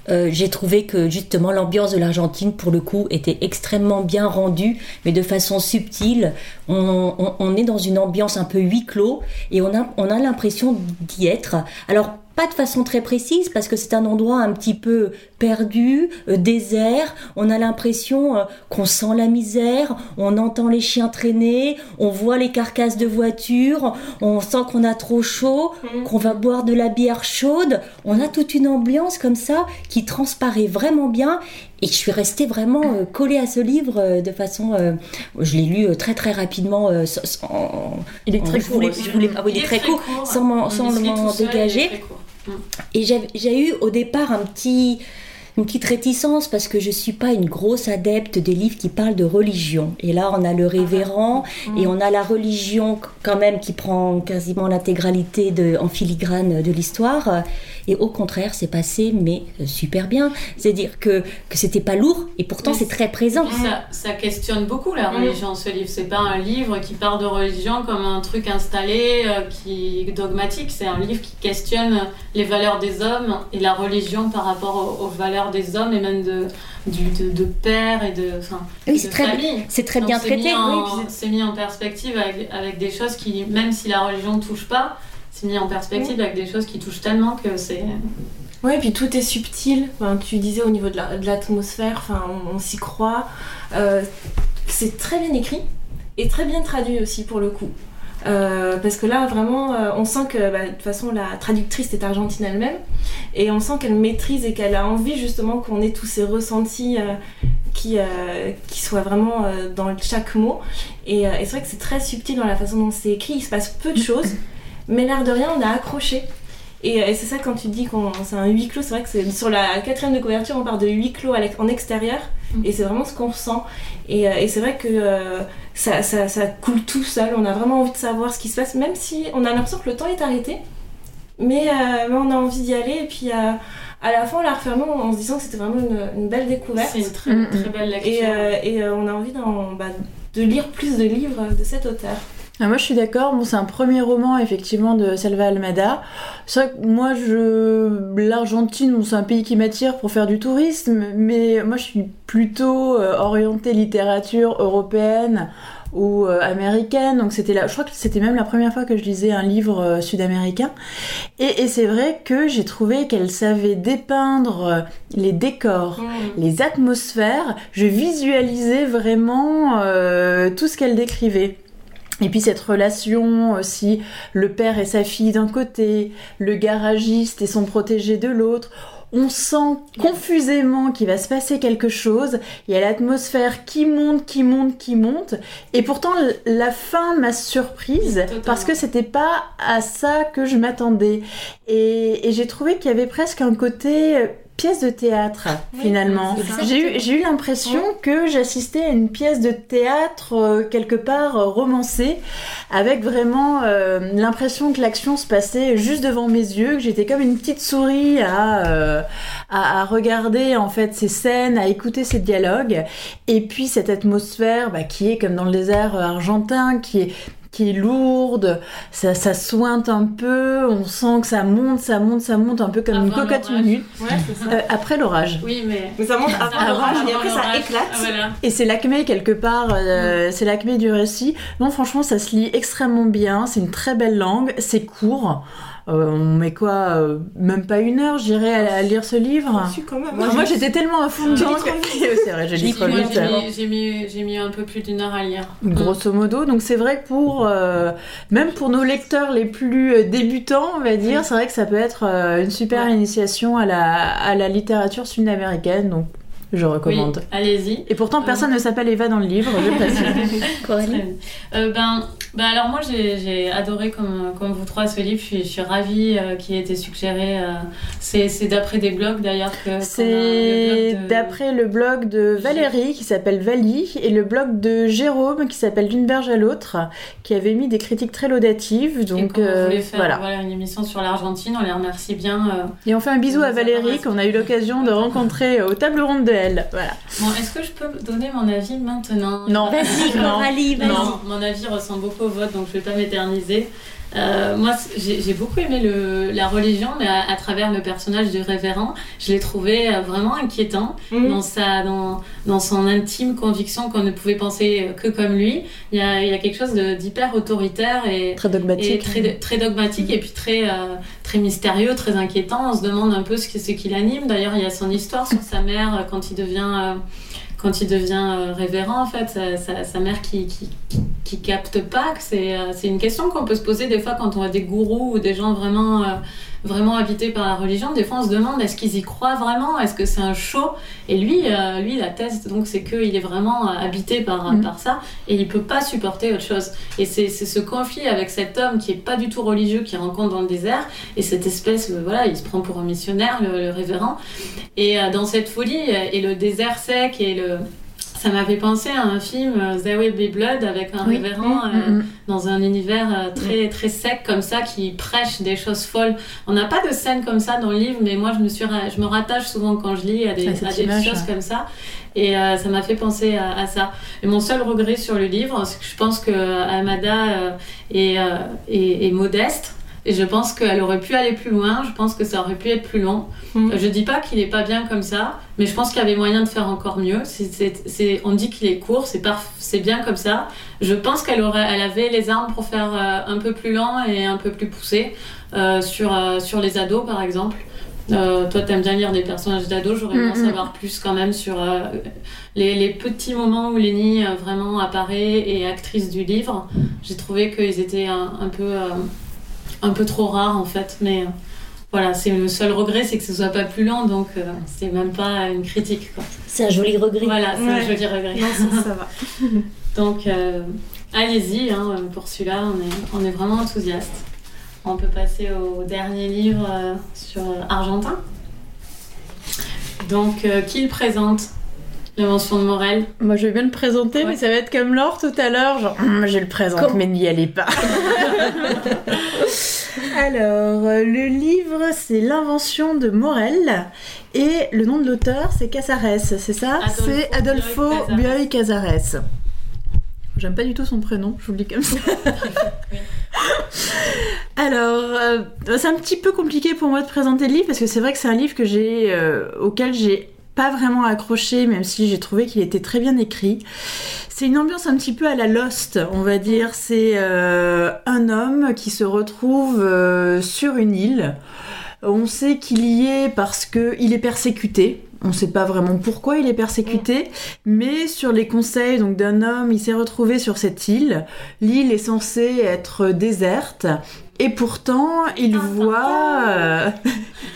Euh, j'ai trouvé que justement l'ambiance de l'Argentine, pour le coup, était extrêmement bien rendue, mais de façon subtile. On, est dans une ambiance un peu huis clos et on a, on a l'impression d'y être. Alors, pas de façon très précise parce que c'est un endroit un petit peu perdu, euh, désert. On a l'impression euh, qu'on sent la misère, on entend les chiens traîner, on voit les carcasses de voitures, on sent qu'on a trop chaud, Mhm. qu'on va boire de la bière chaude. On a toute une ambiance comme ça qui transparaît vraiment bien. Et je suis restée vraiment euh, collée à ce livre euh, de façon. euh, je l'ai lu très très rapidement. sans- Il est très je court voulais, je voulais- ah oui, il est très court. On sans m'en seul, dégager. court. Et j'ai j'ai eu au départ un petit, une petite réticence parce que je suis pas une grosse adepte des livres qui parlent de religion. Et là, on a le révérend et on a la religion quand même qui prend quasiment l'intégralité de, en filigrane de l'histoire. Et au contraire, c'est passé, mais euh, super bien. C'est-à-dire que, que c'était pas lourd et pourtant c'est très présent. Ça, ça questionne beaucoup la religion, ce livre. C'est pas un livre qui part de religion comme un truc installé, euh, qui est dogmatique. C'est un livre qui questionne les valeurs des hommes et la religion par rapport aux, aux valeurs des hommes et même de, du, de, de père et de, enfin, Oui, de c'est très, famille. c'est très Donc, bien c'est traité. mis oui, puis c'est mis en perspective avec, avec des choses qui, même si la religion ne touche pas, c'est mis en perspective avec des choses qui touchent tellement que c'est. Ouais, puis tout est subtil. Enfin, tu disais au niveau de la- l'atmosphère, enfin, on, s'y croit. Euh, c'est très bien écrit et très bien traduit aussi pour le coup. Euh, parce que là, vraiment, euh, on sent que bah, de toute façon, la traductrice est argentine elle-même. Et on sent qu'elle maîtrise et qu'elle a envie justement qu'on ait tous ces ressentis qui, qui soient vraiment dans chaque mot. Et, et c'est vrai que c'est très subtil dans la façon dont c'est écrit. Il se passe peu de choses, mais l'air de rien, on a accroché. Et, c'est ça quand tu dis qu'on c'est un huis clos, c'est vrai que c'est sur la quatrième de couverture, on parle de huis clos en extérieur, mm. et c'est vraiment ce qu'on ressent. Et, et c'est vrai que ça, ça, ça, coule tout seul. On a vraiment envie de savoir ce qui se passe, même si on a l'impression que le temps est arrêté. Mais, euh, on a envie d'y aller. Et puis euh, à la fin, on la referme en se disant que c'était vraiment une, belle découverte. C'est une très, très belle lecture. Et, euh, et on a envie bah, de lire plus de livres de cet auteur. Ah, moi, je suis d'accord. Bon, c'est un premier roman, effectivement, de Selva Almada. C'est vrai que moi, je... l'Argentine, c'est un pays qui m'attire pour faire du tourisme, mais moi, je suis plutôt euh, orientée littérature européenne ou euh, américaine. Donc, c'était là. Je crois que c'était même la première fois que je lisais un livre euh, sud-américain. Et, c'est vrai que j'ai trouvé qu'elle savait dépeindre les décors, mmh. les atmosphères. Je visualisais vraiment tout ce qu'elle décrivait. Et puis cette relation aussi, le père et sa fille d'un côté, le garagiste et son protégé de l'autre. On sent confusément qu'il va se passer quelque chose. Il y a l'atmosphère qui monte, qui monte, qui monte. Et pourtant, la fin m'a surprise parce que c'était pas à ça que je m'attendais. Et, et j'ai trouvé qu'il y avait presque un côté pièce de théâtre finalement. J'ai eu, eu l'impression que j'assistais à une pièce de théâtre euh, quelque part euh, romancée, avec vraiment euh, l'impression que l'action se passait juste devant mes yeux, que j'étais comme une petite souris à, à, regarder en fait ces scènes, à écouter ces dialogues, et puis cette atmosphère bah, qui est comme dans le désert argentin, qui est qui est lourde, ça, ça sointe un peu, on sent que ça monte, ça monte, ça monte, un peu comme une cocotte minute. Euh, après l'orage. Oui, mais... mais ça monte après l'orage et après ça éclate. Ah, et c'est l'acmé quelque part, euh, c'est l'acmé du récit. Non, franchement, ça se lit extrêmement bien, c'est une très belle langue, c'est court. Euh, on met quoi euh, Même pas une heure, j'irai à, lire ce livre. Moi, j'étais tellement à fond dedans. c'est vrai, j'ai lu trop vite. J'ai mis, mis, un peu plus d'une heure à lire. Grosso modo, donc c'est vrai que pour euh, même pour nos lecteurs les plus débutants, on va dire, c'est vrai que ça peut être une super initiation à la, à la littérature sud-américaine. Donc je recommande. allez-y. Et pourtant, personne ne s'appelle Eva dans le livre, je précise. Coralie ben, bah alors moi j'ai adoré comme, comme vous trois ce livre, je suis, je suis ravie euh, qu'il ait été suggéré. Euh, c'est d'après des blogs d'ailleurs que... C'est d'après le blog de Valérie qui s'appelle Vali et le blog de Jérôme qui s'appelle D'une berge à l'autre qui avait mis des critiques très laudatives. Donc et euh, faire voilà. une émission sur l'Argentine, on les remercie bien. et on fait un bisou à Valérie qu'on a eu l'occasion de rencontrer aux tables rondes de elle. Voilà. Bon, est-ce que je peux donner mon avis maintenant? Non, vas-y Coralie, vas-y. Mon avis ressemble beaucoup vote, donc je vais pas m'éterniser. Euh, moi, j'ai beaucoup aimé le, la religion, mais à, travers le personnage du révérend, je l'ai trouvé euh, vraiment inquiétant mhm. dans, sa, dans, dans son intime conviction qu'on ne pouvait penser que comme lui. Il y a, il y a quelque chose d'hyper autoritaire et très dogmatique, et très, très, dogmatique et puis très, euh, très mystérieux, très inquiétant. On se demande un peu ce, ce qui l'anime. D'ailleurs, il y a son histoire sur sa mère quand il devient quand il devient euh, révérend, en fait, sa, mère qui, qui, capte pas, c'est euh, c'est une question qu'on peut se poser des fois quand on a des gourous ou des gens vraiment euh, vraiment habités par la religion, des fois on se demande est-ce qu'ils y croient vraiment? Est-ce que c'est un show? Et lui, euh, lui, la thèse, donc, c'est qu'il est vraiment euh, habité par, mm. par ça et il peut pas supporter autre chose. Et c'est ce conflit avec cet homme qui est pas du tout religieux, qui rencontre dans le désert, et cette espèce, euh, voilà, il se prend pour un missionnaire, le, le révérend. Et dans cette folie, et le désert sec et le ça m'avait pensé à un film euh, There Will Be Blood avec un révérend mm, mm, euh, mm. dans un univers euh, très très sec comme ça qui prêche des choses folles. On n'a pas de scène comme ça dans le livre, mais moi je me suis je me rattache souvent quand je lis à des, à des choses comme ça. Et ça m'a fait penser à, ça. Et mon seul regret sur le livre, c'est que je pense que Amada est, est, est modeste et je pense qu'elle aurait pu aller plus loin, je pense que ça aurait pu être plus long. Mm. Je dis pas qu'il est pas bien comme ça, mais je pense qu'il y avait moyen de faire encore mieux. c'est on dit qu'il est court, c'est bien comme ça. Je pense qu'elle aurait, elle avait les armes pour faire euh, un peu plus lent et un peu plus poussé euh, sur, euh, sur les ados par exemple. Euh, toi, t'aimes bien lire des personnages d'ados, j'aurais aimé en savoir plus quand même sur les, les, petits moments où Lenny vraiment apparaît et actrice du livre. j'ai trouvé qu'ils étaient un, un peu, un peu trop rares en fait. Mais euh, voilà, c'est le seul regret, c'est que ce soit pas plus lent, donc euh, c'est même pas une critique. C'est un joli regret. Voilà, c'est Ouais. un joli regret. Non, ça, ça va. Donc euh, allez-y, hein, pour celui-là, on est, on est vraiment enthousiaste. On peut passer au dernier livre euh, sur Argentin. Donc, euh, qui le présente L'invention de Morel? Moi, je vais bien le présenter, Ouais. mais ça va être comme Laure tout à l'heure. Genre, Hum, je le présente, Comme- mais n'y allez pas. Alors, euh, le livre, c'est L'invention de Morel. Et le nom de l'auteur, c'est Casares, c'est ça? C'est Adolfo Bioy Casares. Bioy Casares. J'aime pas du tout son prénom, je vous le dis comme ça. Alors, euh, c'est un petit peu compliqué pour moi de présenter le livre parce que c'est vrai que c'est un livre que j'ai, euh, auquel j'ai pas vraiment accroché, même si j'ai trouvé qu'il était très bien écrit. C'est une ambiance un petit peu à la Lost, on va dire. C'est euh, un homme qui se retrouve euh, sur une île. On sait qu'il y est parce qu'il est persécuté. On ne sait pas vraiment pourquoi il est persécuté, mais sur les conseils donc d'un homme, il s'est retrouvé sur cette île. L'île est censée être déserte, et pourtant il voit, euh,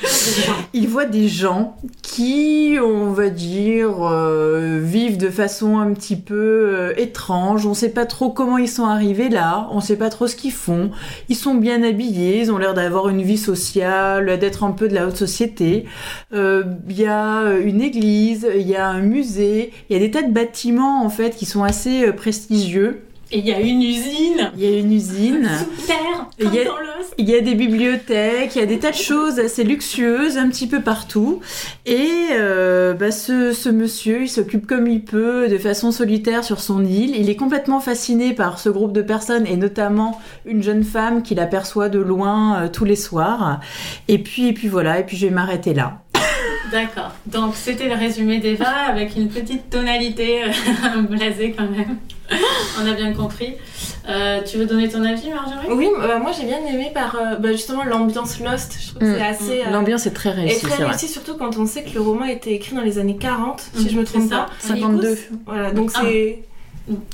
il voit des gens qui, on va dire, euh, vivent de façon un petit peu euh, étrange. On sait pas trop comment ils sont arrivés là. On sait pas trop ce qu'ils font. Ils sont bien habillés. Ils ont l'air d'avoir une vie sociale, d'être un peu de la haute société. Euh, Il y a une église, il y a un musée, il y a des tas de bâtiments en fait qui sont assez prestigieux. Et il y a une usine Il y a une usine. Super Il y a- dans l'os. Il y a des bibliothèques, il y a des tas de choses assez luxueuses un petit peu partout. Et euh, bah, ce, ce monsieur, il s'occupe comme il peut, de façon solitaire sur son île. Il est complètement fasciné par ce groupe de personnes et notamment une jeune femme qu'il aperçoit de loin euh, tous les soirs. Et puis, et puis voilà, et puis je vais m'arrêter là. D'accord. Donc c'était le résumé d'Eva avec une petite tonalité euh, blasée quand même. On a bien compris. Euh, tu veux donner ton avis, Marjorie? Oui, bah, moi j'ai bien aimé par euh, bah, justement l'ambiance Lost. Je trouve que Mm. c'est assez. euh, L'ambiance est très et réussie, très c'est vrai. réussi, surtout quand on sait que le roman a été écrit dans les années 40, si Mm, je me trompe ça. pas. 52. Voilà, donc Ah. c'est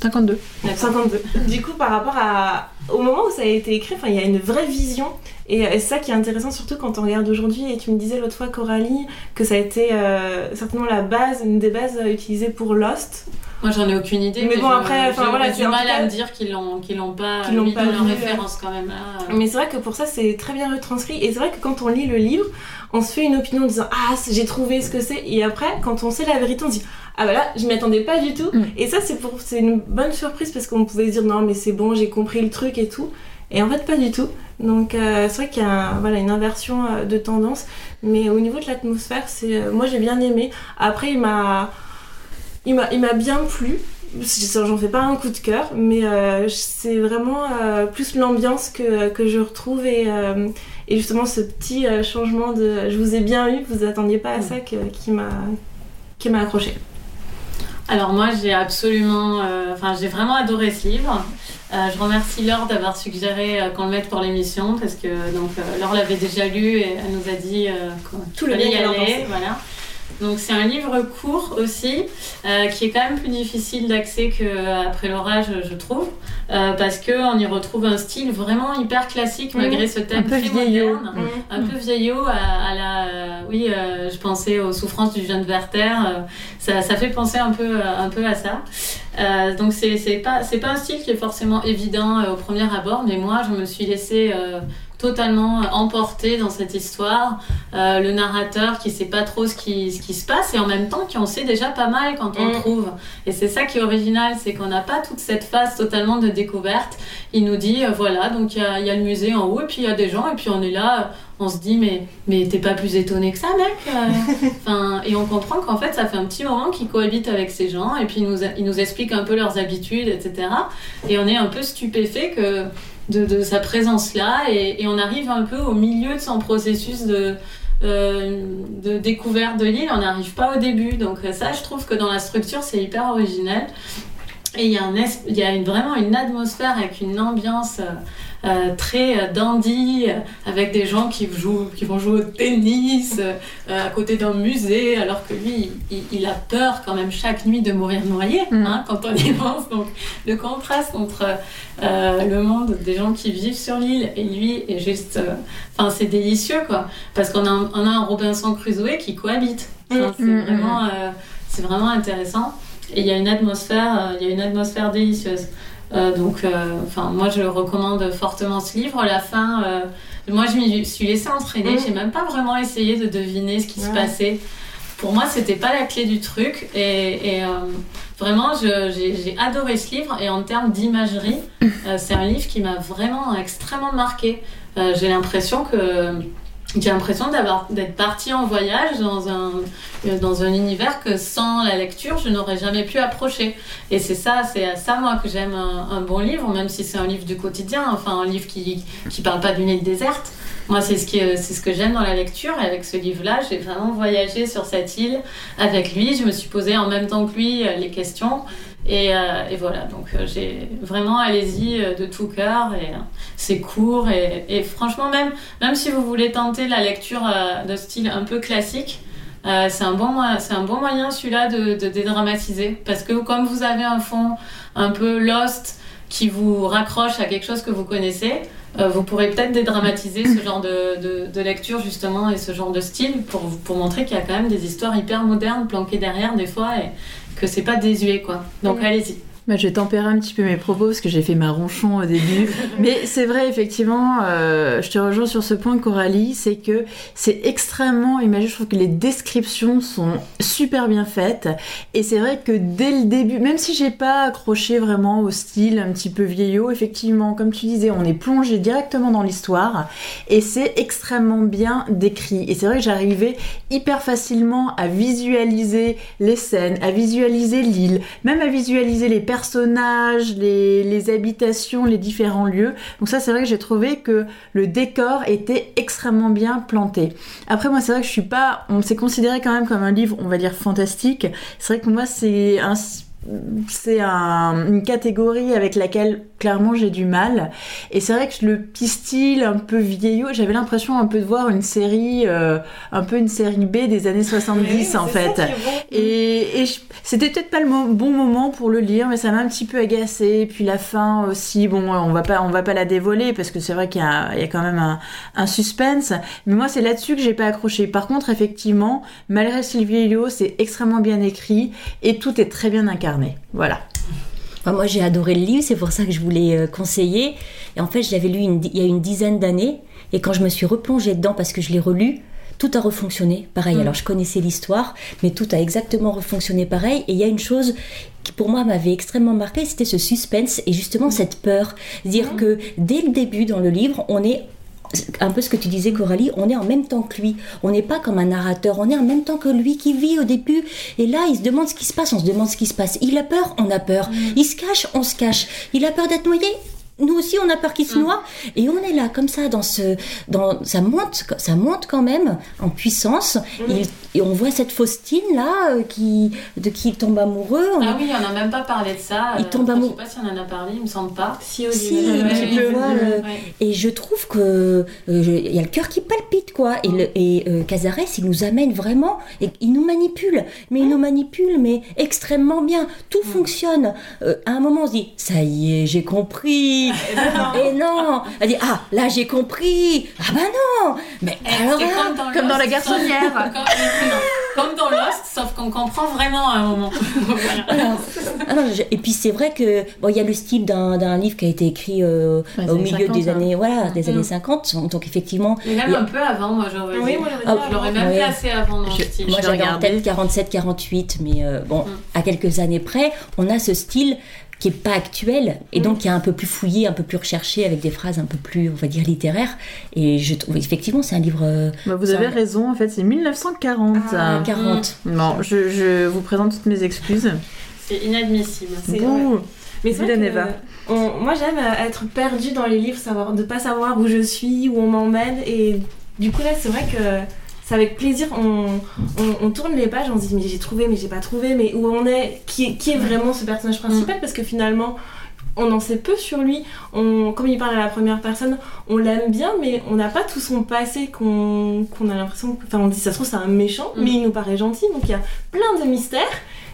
52. D'accord. 52. Du coup, par rapport à, au moment où ça a été écrit, enfin, il y a une vraie vision. Et, et c'est ça qui est intéressant, surtout quand on regarde aujourd'hui. Et tu me disais l'autre fois, Coralie, que ça a été euh, certainement la base, une des bases euh, utilisées pour Lost. Moi j'en ai aucune idée. Mais bon, je- après, enfin, j'ai voilà, du mal à me dire qu'ils l'ont qu'ils l'ont pas Qu'ils l'ont mis pas dans leur référence quand même là. Mais c'est vrai que pour ça, c'est très bien retranscrit. Et c'est vrai que quand on lit le livre, on se fait une opinion en disant Ah, j'ai trouvé ce que c'est. Et après, quand on sait la vérité, on se dit Ah, bah là, je m'y attendais pas du tout. Mm. Et ça, c'est pour c'est une bonne surprise parce qu'on pouvait se dire Non, mais c'est bon, j'ai compris le truc et tout. Et en fait, pas du tout. Donc, euh, c'est vrai qu'il y a voilà, une inversion euh, de tendance. Mais au niveau de l'atmosphère, c'est euh, moi, j'ai bien aimé. Après, il m'a. Il m'a, il m'a bien plu. J'en fais pas un coup de cœur, mais euh, c'est vraiment euh, plus l'ambiance que, que je retrouve et, euh, et justement ce petit euh, changement de je vous ai bien eu, vous attendiez pas à ça que- qui m'a qui m'a accroché. Alors moi j'ai absolument, euh, enfin j'ai vraiment adoré ce livre. Euh, je remercie Laure d'avoir suggéré euh, qu'on le mette pour l'émission parce que donc Laure l'avait déjà lu et elle nous a dit Tout le bien y aller, voilà. Donc c'est un livre court aussi, euh, qui est quand même plus difficile d'accès qu'après l'orage, je trouve, euh, parce qu'on y retrouve un style vraiment hyper classique malgré ce thème Un peu très vieillot. moderne. Un peu vieillot à, à la euh, oui euh, je pensais aux souffrances du jeune Werther euh, ça, ça fait penser un peu euh, un peu à ça. Euh, donc c'est pas pas un style qui est forcément évident euh, au premier abord mais moi je me suis laissée euh, totalement emportée dans cette histoire. Euh, le narrateur qui sait pas trop ce qui, ce qui se passe et en même temps qui en sait déjà pas mal quand on Mm. le trouve. Et c'est ça qui est original c'est qu'on n'a pas toute cette phase totalement de découverte. Il nous dit euh, voilà donc il y a, il y a le musée en haut et puis il y a des gens et puis on est là on se dit mais mais t'es pas plus étonné que ça mec Euh, enfin et on comprend qu'en fait ça fait un petit moment qu'ils cohabitent avec ces gens et puis ils nous ils nous expliquent un peu leurs habitudes etc et on est un peu stupéfait que de, sa présence là et, on arrive un peu au milieu de son processus de euh, de découverte de l'île. On n'arrive pas au début. Donc euh, ça je trouve que dans la structure c'est hyper original. Et il y a, un y a vraiment une atmosphère avec une ambiance euh, très euh, dandy, euh, avec des gens qui, jouent, qui vont jouer au tennis euh, à côté d'un musée, alors que lui, il, il a peur quand même chaque nuit de mourir noyé, Mm. hein, quand on y pense. Donc le contraste entre euh, le monde des gens qui vivent sur l'île et lui est juste... Enfin, c'est délicieux, quoi. Parce qu'on a, un- on a un Robinson Crusoe qui cohabite. Enfin, c'est Mm, vraiment, vraiment intéressant. Et il y a une atmosphère, il y a une atmosphère délicieuse. Euh, donc, euh, enfin, moi, je recommande fortement ce livre. La fin, euh, moi, je m'y suis laissée entraîner. Mm. J'ai même pas vraiment essayé de deviner ce qui se passait. Pour moi, c'était pas la clé du truc. Et, et, vraiment, j'ai adoré ce livre. Et en termes d'imagerie, c'est un livre qui m'a vraiment extrêmement marqué. J'ai l'impression que j'ai l'impression d'être partie en voyage dans un euh, dans un univers que sans la lecture je n'aurais jamais pu approcher. Et c'est ça c'est à ça moi que j'aime un, bon livre même si c'est un livre du quotidien enfin un livre qui qui parle pas d'une île déserte. Moi c'est ce c'est ce que j'aime dans la lecture. Et avec ce livre là j'ai vraiment voyagé sur cette île avec lui. Je me suis posé en même temps que lui euh, les questions et, euh, et voilà, donc euh, j'ai vraiment allez-y euh, de tout cœur et c'est court et, franchement même même si vous voulez tenter la lecture de style un peu classique, c'est un bon un bon moyen celui-là de, dédramatiser. Parce que comme vous avez un fond un peu lost qui vous raccroche à quelque chose que vous connaissez, vous pourrez peut-être dédramatiser ce genre de, lecture justement et ce genre de style pour, pour montrer qu'il y a quand même des histoires hyper modernes planquées derrière des fois que c'est pas désuet quoi. Donc Mm. allez-y. Bah, je vais tempérer un petit peu mes propos parce que j'ai fait ma ronchon au début. Mais c'est vrai, effectivement, euh, je te rejoins sur ce point, Coralie, c'est que c'est extrêmement imagé. Je trouve que les descriptions sont super bien faites. Et c'est vrai que dès le début, même si j'ai pas accroché vraiment au style un petit peu vieillot, effectivement, comme tu disais, on est plongé directement dans l'histoire et c'est extrêmement bien décrit. Et c'est vrai que j'arrivais hyper facilement à visualiser les scènes, à visualiser l'île, même à visualiser les personnages, les, les habitations, les différents lieux. Donc ça, c'est vrai que j'ai trouvé que le décor était extrêmement bien planté. Après, moi, c'est vrai que je suis pas... On s'est considéré quand même comme un livre, on va dire, fantastique. C'est vrai que moi, c'est un c'est un- une catégorie avec laquelle clairement j'ai du mal et c'est vrai que le petit style un peu vieillot j'avais l'impression un peu de voir une série euh, un peu une série B des années 70 en fait et, c'était peut-être pas le mo- bon moment pour le lire, mais ça m'a un petit peu agacé. Puis la fin aussi, bon, on va pas, on va pas la dévoiler parce que c'est vrai qu'il y a, il y a quand même un, un suspense. Mais moi, c'est là-dessus que j'ai pas accroché. Par contre, effectivement, malgré Sylvie c'est extrêmement bien écrit et tout est très bien incarné. Voilà. Enfin, moi, j'ai adoré le livre, c'est pour ça que je voulais euh, conseiller. Et en fait, je l'avais lu une il y a une dizaine d'années. Et quand je me suis replongée dedans, parce que je l'ai relu, tout a refonctionné pareil. Alors, je connaissais l'histoire, mais tout a exactement refonctionné pareil. Et il y a une chose qui, pour moi, m'avait extrêmement marqué, c'était ce suspense et justement cette peur. Dire que dès le début dans le livre, on est un peu ce que tu disais Coralie, on est en même temps que lui. On n'est pas comme un narrateur, on est en même temps que lui qui vit au début. Et là, il se demande ce qui se passe, on se demande ce qui se passe. Il a peur, on a peur. Il se cache, on se cache. Il a peur d'être noyé. Nous aussi, on a peur qu'il se noie. Et on est là, comme ça, dans ce, dans, ça monte, ça monte quand même en puissance. Il- et on voit cette Faustine là, euh, qui, de qui il tombe amoureux. On Ah oui, on n'a même pas parlé de ça. Il euh, tombe amoureux. Je sais pas si on en a parlé, il me semble pas. Si, Olivier. Si, Ouais, ouais, ouais. euh, Ouais. Et je trouve que euh, il y a le cœur qui palpite, quoi. Et, le, et euh, Cazares, il nous amène vraiment, et il nous manipule. Mais il nous manipule, mais extrêmement bien. Tout fonctionne. Euh, à un moment, on se dit, ça y est, j'ai compris. Et non. Elle dit, ah, là, j'ai compris. Ah bah non. Mais alors comme dans, comme dans La Lost, sauf- Garçonnière. comme, dans Lost, sauf qu'on comprend vraiment à un moment. Voilà. Voilà. Ah je- et puis c'est vrai que bon, il y a le style d'un d'un livre qui a été écrit euh, Ouais, au milieu 50, des hein. années voilà des Mm. années 50 donc, effectivement Mais même Il y a- un peu avant, moi j'aurais Oui, moi j'aurais Ah, avant. même Ouais. placé avant dans Je- le style. Moi j'avais en tête 47-48, mais euh, bon, Mm. à quelques années près, on a ce style qui est pas actuel et Mm. donc qui est un peu plus fouillé, un peu plus recherché avec des phrases un peu plus, on va dire, littéraires. Et je trouve effectivement c'est un livre euh, Bah, vous avez raison, en fait, c'est 1940. Ah, 40. Bon, je, je vous présente toutes mes excuses. C'est inadmissible. C'est Bouh. Mais c'est vrai Vilaine que, Eva. on- moi j'aime euh, être perdue dans les livres, savoir, de pas savoir où je suis, où on m'emmène. Et du coup là c'est vrai que c'est avec plaisir, on, on, tourne les pages, on se dit mais j'ai trouvé, mais j'ai pas trouvé, mais où on est, qui, qui est vraiment ce personnage principal, parce que finalement, on en sait peu sur lui. On, comme il parle à la première personne, on l'aime bien, mais on n'a pas tout son passé qu'on a l'impression. Enfin, on dit ça se trouve c'est un méchant, mm. mais il nous paraît gentil. Donc il y a plein de mystères,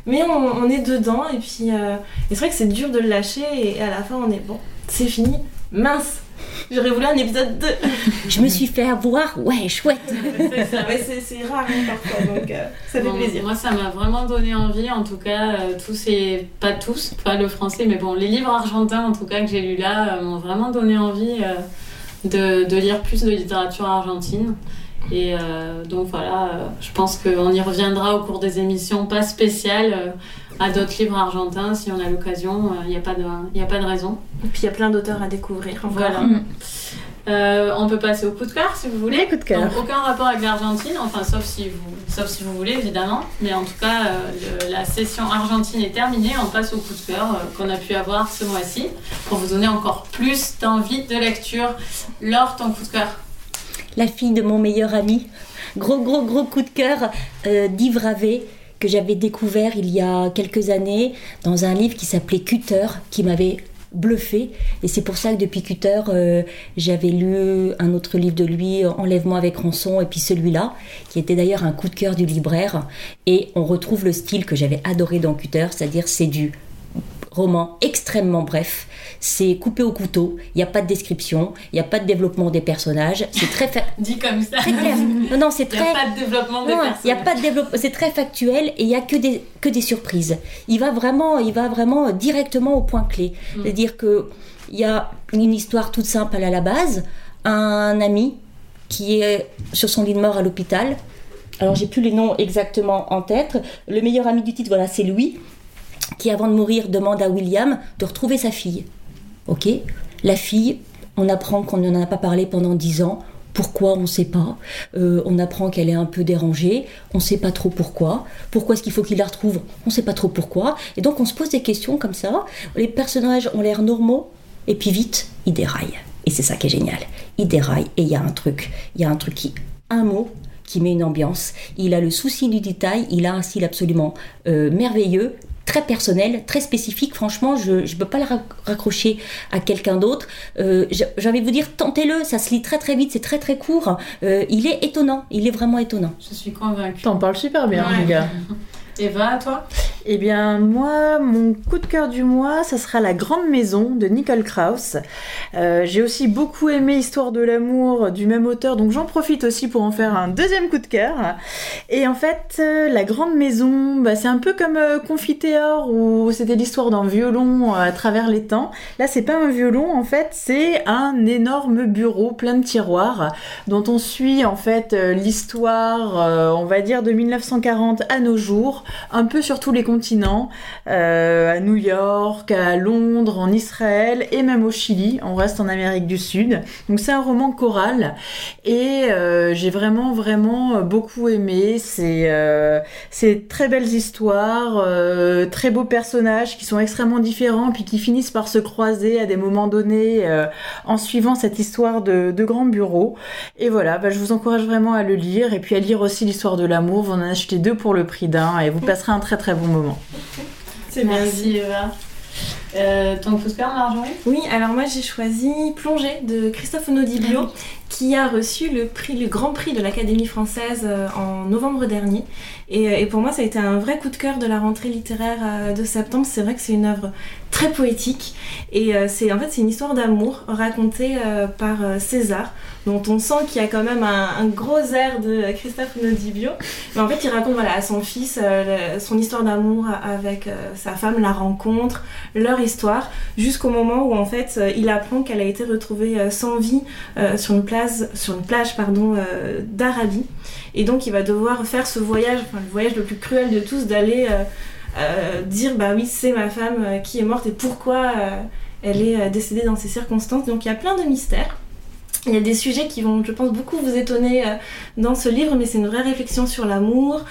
mais on, est dedans. Et puis, euh, c'est vrai que c'est dur de le lâcher. Et à la fin, on est bon, c'est fini. Mince, J'aurais voulu un épisode 2. Je me suis fait avoir, ouais, chouette. c'est rare hein, parfois, donc euh, ça fait plaisir. Moi, ça m'a vraiment donné envie, en tout cas, euh, tous ces, pas tous, pas le français, mais bon, les livres argentins, en tout cas, que j'ai lus là, euh, m'ont vraiment donné envie de, de, lire plus de littérature argentine. Et donc voilà, je pense qu'on y reviendra au cours des émissions, pas spéciales à d'autres livres argentins si on a l'occasion. Il euh, n'y a, pas de, a pas de raison. Et puis il y a plein d'auteurs à découvrir. Voilà. Mm. Euh, on peut passer au coup de cœur si vous voulez. coup de cœur. aucun rapport avec l'Argentine, enfin sauf si vous, sauf si vous voulez évidemment. Mais en tout cas, euh, la session Argentine est terminée. On passe au coup de cœur qu'on a pu avoir ce mois-ci pour vous donner encore plus d'envie de lecture. Laure, ton coup de cœur La fille de mon meilleur ami. Gros gros gros coup de cœur d'Yves Ravé que j'avais découvert il y a quelques années dans un livre qui s'appelait Cutter, qui m'avait bluffé. Et c'est pour ça que depuis Cutter, euh, j'avais lu un autre livre de lui, Enlèvement avec rançon, et puis celui-là, qui était d'ailleurs un coup de cœur du libraire. Et on retrouve le style que j'avais adoré dans Cutter, c'est-à-dire c'est du roman extrêmement bref. C'est coupé au couteau. Il n'y a pas de description. Il n'y a pas de développement des personnages. C'est très dit comme ça. Très clair. Non, non, c'est très. Il n'y a pas de développement des personnages. Il y a pas de développement. C'est très factuel et il n'y a que des que des surprises. Il va vraiment, il va vraiment directement au point clé. Mm. C'est-à-dire que il y a une histoire toute simple à la base. Un ami qui est sur son lit de mort à l'hôpital. Alors j'ai plus les noms exactement en tête. Le meilleur ami du titre, voilà, c'est Louis qui avant de mourir demande à William de retrouver sa fille. Ok? La fille, on apprend qu'on n'en a pas parlé pendant dix ans. Pourquoi? On ne sait pas. Euh, on apprend qu'elle est un peu dérangée. On ne sait pas trop pourquoi. Pourquoi est-ce qu'il faut qu'il la retrouve? On ne sait pas trop pourquoi. Et donc on se pose des questions comme ça. Les personnages ont l'air normaux. Et puis vite, ils déraillent. Et c'est ça qui est génial. Ils déraillent. Et il y a un truc. Il y a un truc qui. Un mot qui met une ambiance. Il a le souci du détail. Il a un style absolument euh, merveilleux très personnel, très spécifique. Franchement, je ne peux pas le raccrocher à quelqu'un d'autre. Euh, J'ai envie de vous dire, tentez-le, ça se lit très très vite, c'est très très court. Euh, il est étonnant, il est vraiment étonnant. Je suis convaincue. T'en parles super bien, les gars. Eva, toi? Eh bien, moi, mon coup de cœur du mois, ça sera La Grande Maison de Nicole Krauss. Euh, j'ai aussi beaucoup aimé Histoire de l'amour du même auteur, donc j'en profite aussi pour en faire un deuxième coup de cœur. Et en fait, euh, La Grande Maison, bah, c'est un peu comme euh, Confiteor, où c'était l'histoire d'un violon à travers les temps. Là, c'est pas un violon, en fait, c'est un énorme bureau plein de tiroirs, dont on suit en fait l'histoire, on va dire, de 1940 à nos jours un peu sur tous les continents, euh, à New York, à Londres, en Israël et même au Chili. On reste en Amérique du Sud. Donc c'est un roman choral et euh, j'ai vraiment vraiment beaucoup aimé. C'est euh, c'est très belles histoires, très beaux personnages qui sont extrêmement différents puis qui finissent par se croiser à des moments donnés en suivant cette histoire de, de grand bureau. Et voilà, bah, je vous encourage vraiment à le lire et puis à lire aussi l'histoire de l'amour. Vous en achetez deux pour le prix d'un et vous passerez un très très bon moment. C'est Merci Eva. Euh, ton coup de cœur, Marjorie Oui, alors moi j'ai choisi Plongée de Christophe Nodiblio, ah qui a reçu le, prix, le Grand Prix de l'Académie française euh, en novembre dernier. Et, euh, et, pour moi, ça a été un vrai coup de cœur de la rentrée littéraire euh, de septembre. C'est vrai que c'est une œuvre très poétique. Et c'est en fait, c'est une histoire d'amour racontée par César, dont on sent qu'il y a quand même un, gros air de Christophe Nodibio. Mais en fait, il raconte voilà, à son fils son histoire d'amour avec sa femme, la rencontre, leur histoire, jusqu'au moment où en fait, il apprend qu'elle a été retrouvée sans vie sur une plage sur une plage euh, d'Arabie. Et donc il va devoir faire ce voyage, le voyage le plus cruel de tous, d'aller euh, euh, dire bah oui c'est ma femme qui est morte et pourquoi elle est décédée dans ces circonstances. Donc il y a plein de mystères. Il y a des sujets qui vont, je pense, beaucoup vous étonner dans ce livre, mais c'est une vraie réflexion sur l'amour,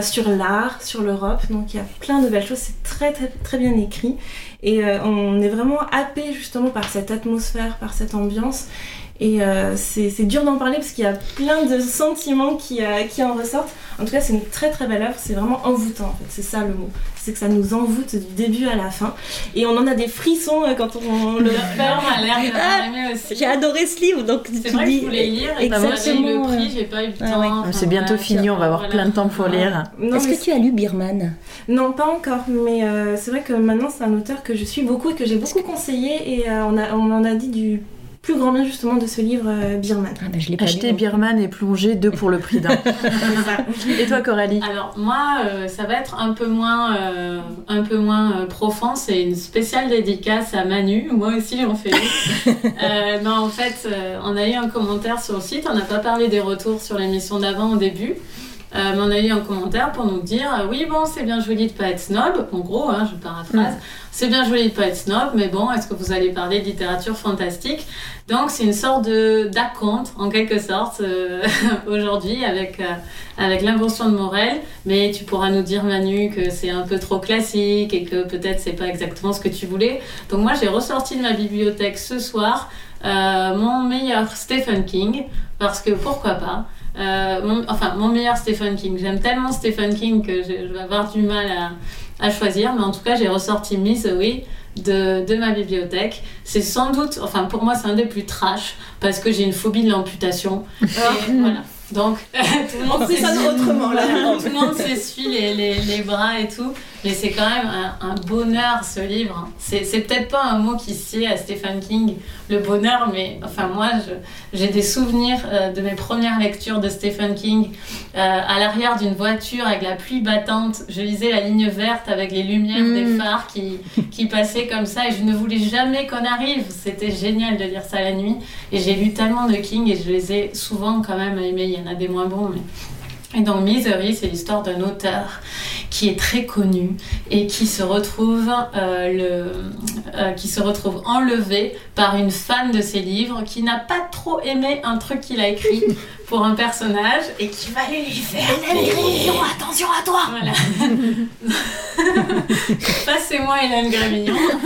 sur l'art, sur l'Europe. Donc il y a plein de belles choses, c'est très, très très bien écrit. Et on est vraiment happé justement par cette atmosphère, par cette ambiance. Et euh, c'est dur d'en parler parce qu'il y a plein de sentiments qui, euh, qui en ressortent. En tout cas, c'est une très très belle œuvre. C'est vraiment envoûtant en fait. C'est ça le mot. C'est que ça nous envoûte du début à la fin. Et on en a des frissons euh, quand on le l'air de Ah. J'ai adoré ce livre, donc C'est tu vrai que dis- je voulais lire et Exactement, le prix, j'ai pas eu le Ah temps. ouais. Enfin, c'est bientôt voilà, fini, on va avoir voilà. plein de temps pour lire. Est-ce que tu as lu Birman? Non, pas encore, mais euh, c'est vrai que maintenant c'est un auteur que je suis beaucoup et que j'ai beaucoup conseillé et euh, on, a, on en a dit du plus grand bien justement de ce livre euh, Birman. ah, ben, Je l'ai pas Acheter lu. Birman et plonger deux pour le prix d'un. et toi, Coralie? Alors moi, euh, ça va être un peu moins, euh, un peu moins euh, profond. C'est une spéciale dédicace à Manu. Moi aussi, j'en fais une. Euh, non, en fait, euh, on a eu un commentaire sur le site. On n'a pas parlé des retours sur l'émission d'avant au début. Euh, on a eu un commentaire pour nous dire euh, oui bon c'est bien joli de pas être snob. En gros hein, je paraphrase. C'est bien joli de pas être snob mais bon est-ce que vous allez parler de littérature fantastique? Donc c'est une sorte de d'acompte en quelque sorte euh, aujourd'hui avec avec l'invention de Morel. Mais tu pourras nous dire Manu que c'est un peu trop classique et que peut-être c'est pas exactement ce que tu voulais. Donc moi j'ai ressorti de ma bibliothèque ce soir euh, mon meilleur Stephen King parce que pourquoi pas? Euh, mon, enfin, mon meilleur Stephen King. J'aime tellement Stephen King que je, je vais avoir du mal à, à choisir, mais en tout cas, j'ai ressorti Misery de, de ma bibliothèque. C'est sans doute, enfin, pour moi, c'est un des plus trash parce que j'ai une phobie de l'amputation. Voilà. Donc, tout le monde s'essuie- autrement là. tout le monde s'essuie les, les, les bras et tout, mais c'est quand même un, un bonheur ce livre. C'est c'est peut-être pas un mot qui sied à Stephen King, le bonheur, mais enfin moi je- j'ai des souvenirs euh, de mes premières lectures de Stephen King euh, à l'arrière d'une voiture avec la pluie battante. Je lisais la ligne verte avec les lumières Mm. des phares qui, qui passaient comme ça et je ne voulais jamais qu'on arrive. C'était génial de lire ça la nuit et j'ai lu tellement de King et je les ai souvent quand même aimés. Il y en a des moins bons, mais. Et dans Misery, c'est l'histoire d'un auteur qui est très connu et qui se retrouve, euh, le, euh, qui se retrouve enlevé par une fan de ses livres qui n'a pas trop aimé un truc qu'il a écrit pour un personnage et qui va aller lui faire payer. attention à toi Voilà. Passez-moi Hélène Grémillon.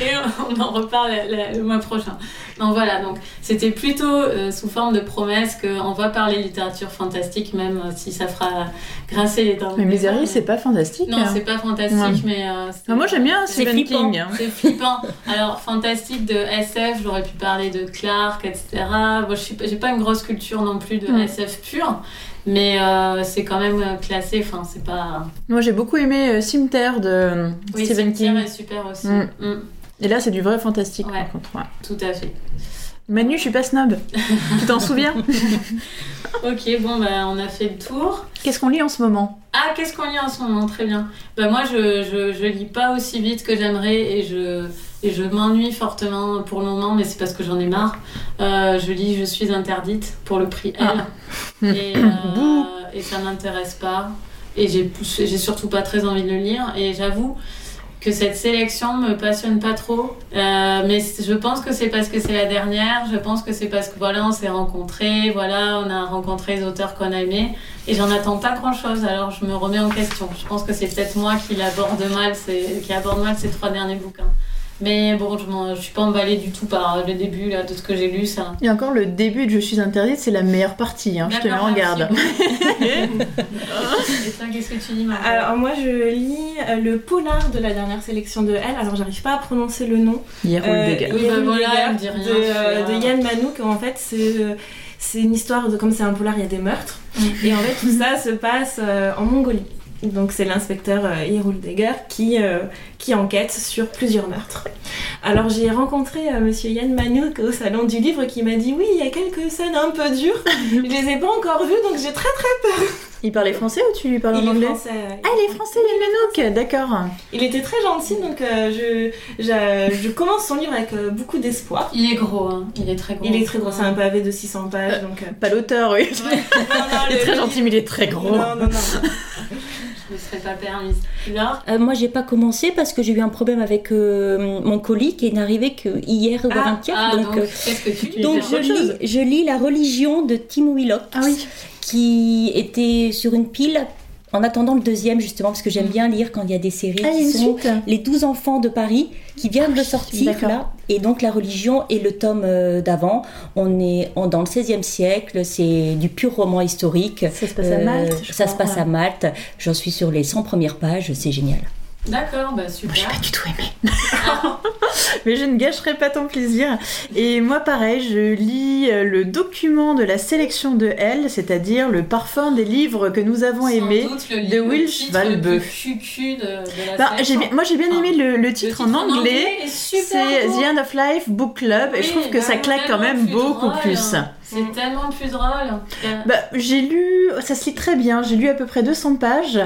et on en reparle le mois prochain. Donc voilà, donc c'était plutôt euh, sous forme de promesse qu'on va parler littérature fantastique, même euh, si ça fera grincer les dents. Mais Misery, c'est pas fantastique. Non, hein. c'est pas fantastique, Ouais. mais. euh, moi, j'aime bien C'est Stephen flippant. King. hein. c'est flippant. Alors, fantastique de SF, j'aurais pu parler de Clark, etc. Moi, je suis, pas- j'ai pas une grosse culture non plus de Mm. SF pure, mais euh, c'est quand même euh, classé. Enfin, c'est pas. Moi, j'ai beaucoup aimé euh, Cimetière de euh, Oui, Stephen King. est super aussi. Mm. Mm, Et là, c'est du vrai fantastique, Ouais. par contre. ouais. tout à fait. Manu, je suis pas snob. tu t'en souviens Ok, bon, bah, on a fait le tour. Qu'est-ce qu'on lit en ce moment? Ah, qu'est-ce qu'on lit en ce moment? Très bien. Bah, moi, je, je, je lis pas aussi vite que j'aimerais et je, et je m'ennuie fortement pour le moment, mais c'est parce que j'en ai marre. Euh, je lis Je suis interdite pour le prix L. Ah. Et, euh, et ça m'intéresse pas. Et j'ai surtout pas très envie de le lire. Et j'avoue que cette sélection me passionne pas trop. Euh, mais je pense que c'est parce que c'est la dernière. Je pense que c'est parce que voilà, on s'est rencontrés. Voilà, on a rencontré les auteurs qu'on a aimés. Et j'en attends pas grand chose. Alors je me remets en question. Je pense que c'est peut-être moi qui l'aborde mal, ces- qui aborde mal ces trois derniers bouquins. Mais bon, je, je suis pas emballée du tout par le début là, de ce que j'ai lu. Ça. Et encore, le début de Je suis interdite, c'est la meilleure partie. hein, Je te mets en garde. qu'est-ce que tu lis Margot Alors moi je lis euh, le polar de la dernière sélection de Elle, alors j'arrive pas à prononcer le nom. Hier ou Euh, le dégât. Oui, bah voilà, de, euh, de Yann Manouk. En fait, c'est euh, c'est une histoire de comme c'est un polar, il y a des meurtres. Et en fait, tout ça se passe euh, en Mongolie. Donc c'est l'inspecteur euh, Hieronyme Degger qui, euh, qui enquête sur plusieurs meurtres. Alors j'ai rencontré euh, monsieur Yann Manouk au salon du livre qui m'a dit oui, il y a quelques scènes un peu dures. Je les ai pas encore vues donc j'ai très très Il parlait français ou tu lui parles en il est anglais français. euh, Ah, il est français, Yann Manouk D'accord. Il était très gentil donc euh, je, je, je commence son livre avec euh, beaucoup d'espoir. Il est gros, hein. il est très gros. Il est très gros, c'est un pavé de 600 pages donc. euh, Pas l'auteur, oui. Ouais, non, non, Il est le- très gentil, mais il est très gros. Non, non, non. Ne serais pas permise. Laure Euh, moi, j'ai pas commencé parce que j'ai eu un problème avec euh, mon colis qui est arrivé que hier ou Ah, avant-hier. Ah, donc, donc, euh, que tu donc je, lis, chose? je lis La religion de Tim Willock, Ah oui. qui était sur une pile en attendant le deuxième, justement, parce que j'aime bien lire quand il y a des séries Ah, qui sont Les 12 enfants de Paris, qui viennent de sortir là. Et donc, la religion et le tome euh, d'avant. On est dans le XVIe siècle, c'est du pur roman historique. Ça se passe à Euh, Malte, je Ça crois, se passe ouais. à Malte. J'en suis sur les 100 premières pages, c'est génial. D'accord, bah Moi, j'ai super. pas du tout aimé. Mais je ne gâcherai pas ton plaisir. Et moi, pareil, je lis euh, le document de la sélection de Elle, c'est-à-dire le parfum des livres que nous avons Sans aimés. doute le de livre Wilch titre le Valbeu. plus cucu de, de la sélection. j'ai bien- moi, j'ai bien aimé le, le titre, en anglais. est super C'est. The End of Life Book Club et je trouve que bah, ça claque quand même beaucoup plus. C'est tellement plus drôle. Bah, j'ai lu, ça se lit très bien, j'ai lu à peu près 200 pages.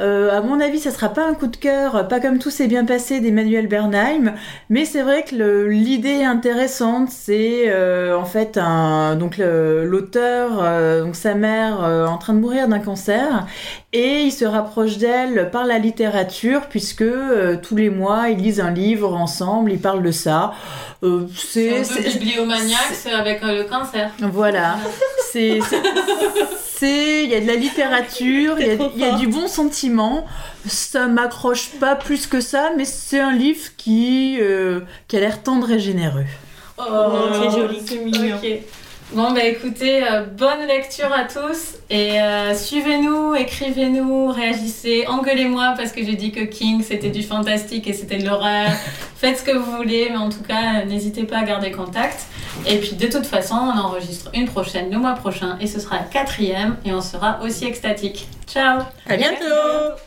Euh, à mon avis, ça sera pas un coup de cœur, pas comme tout s'est bien passé d'Emmanuel Bernheim, mais c'est vrai que l'idée intéressante. C'est euh, en fait un, donc l'auteur, euh, donc sa mère euh, en train de mourir d'un cancer, et il se rapproche d'elle par la littérature puisque euh, tous les mois ils lisent un livre ensemble, ils parlent de ça. Euh, C'est un peu bibliomaniaque, c'est avec euh, le cancer. Voilà. C'est, il y a de la littérature, il y, a- y du bon sentiment. Ça m'accroche pas plus que ça, mais c'est un livre qui, euh, qui a l'air tendre et généreux. Oh, c'est joli. C'est mignon. Bon, bah écoutez, euh, bonne lecture à tous et euh, suivez-nous, écrivez-nous, réagissez, engueulez-moi parce que j'ai dit que King c'était du fantastique et c'était de l'horreur. Faites ce que vous voulez, mais en tout cas, euh, n'hésitez pas à garder contact. Et puis de toute façon, on enregistre une prochaine le mois prochain et ce sera la quatrième et on sera aussi extatique. Ciao À bientôt.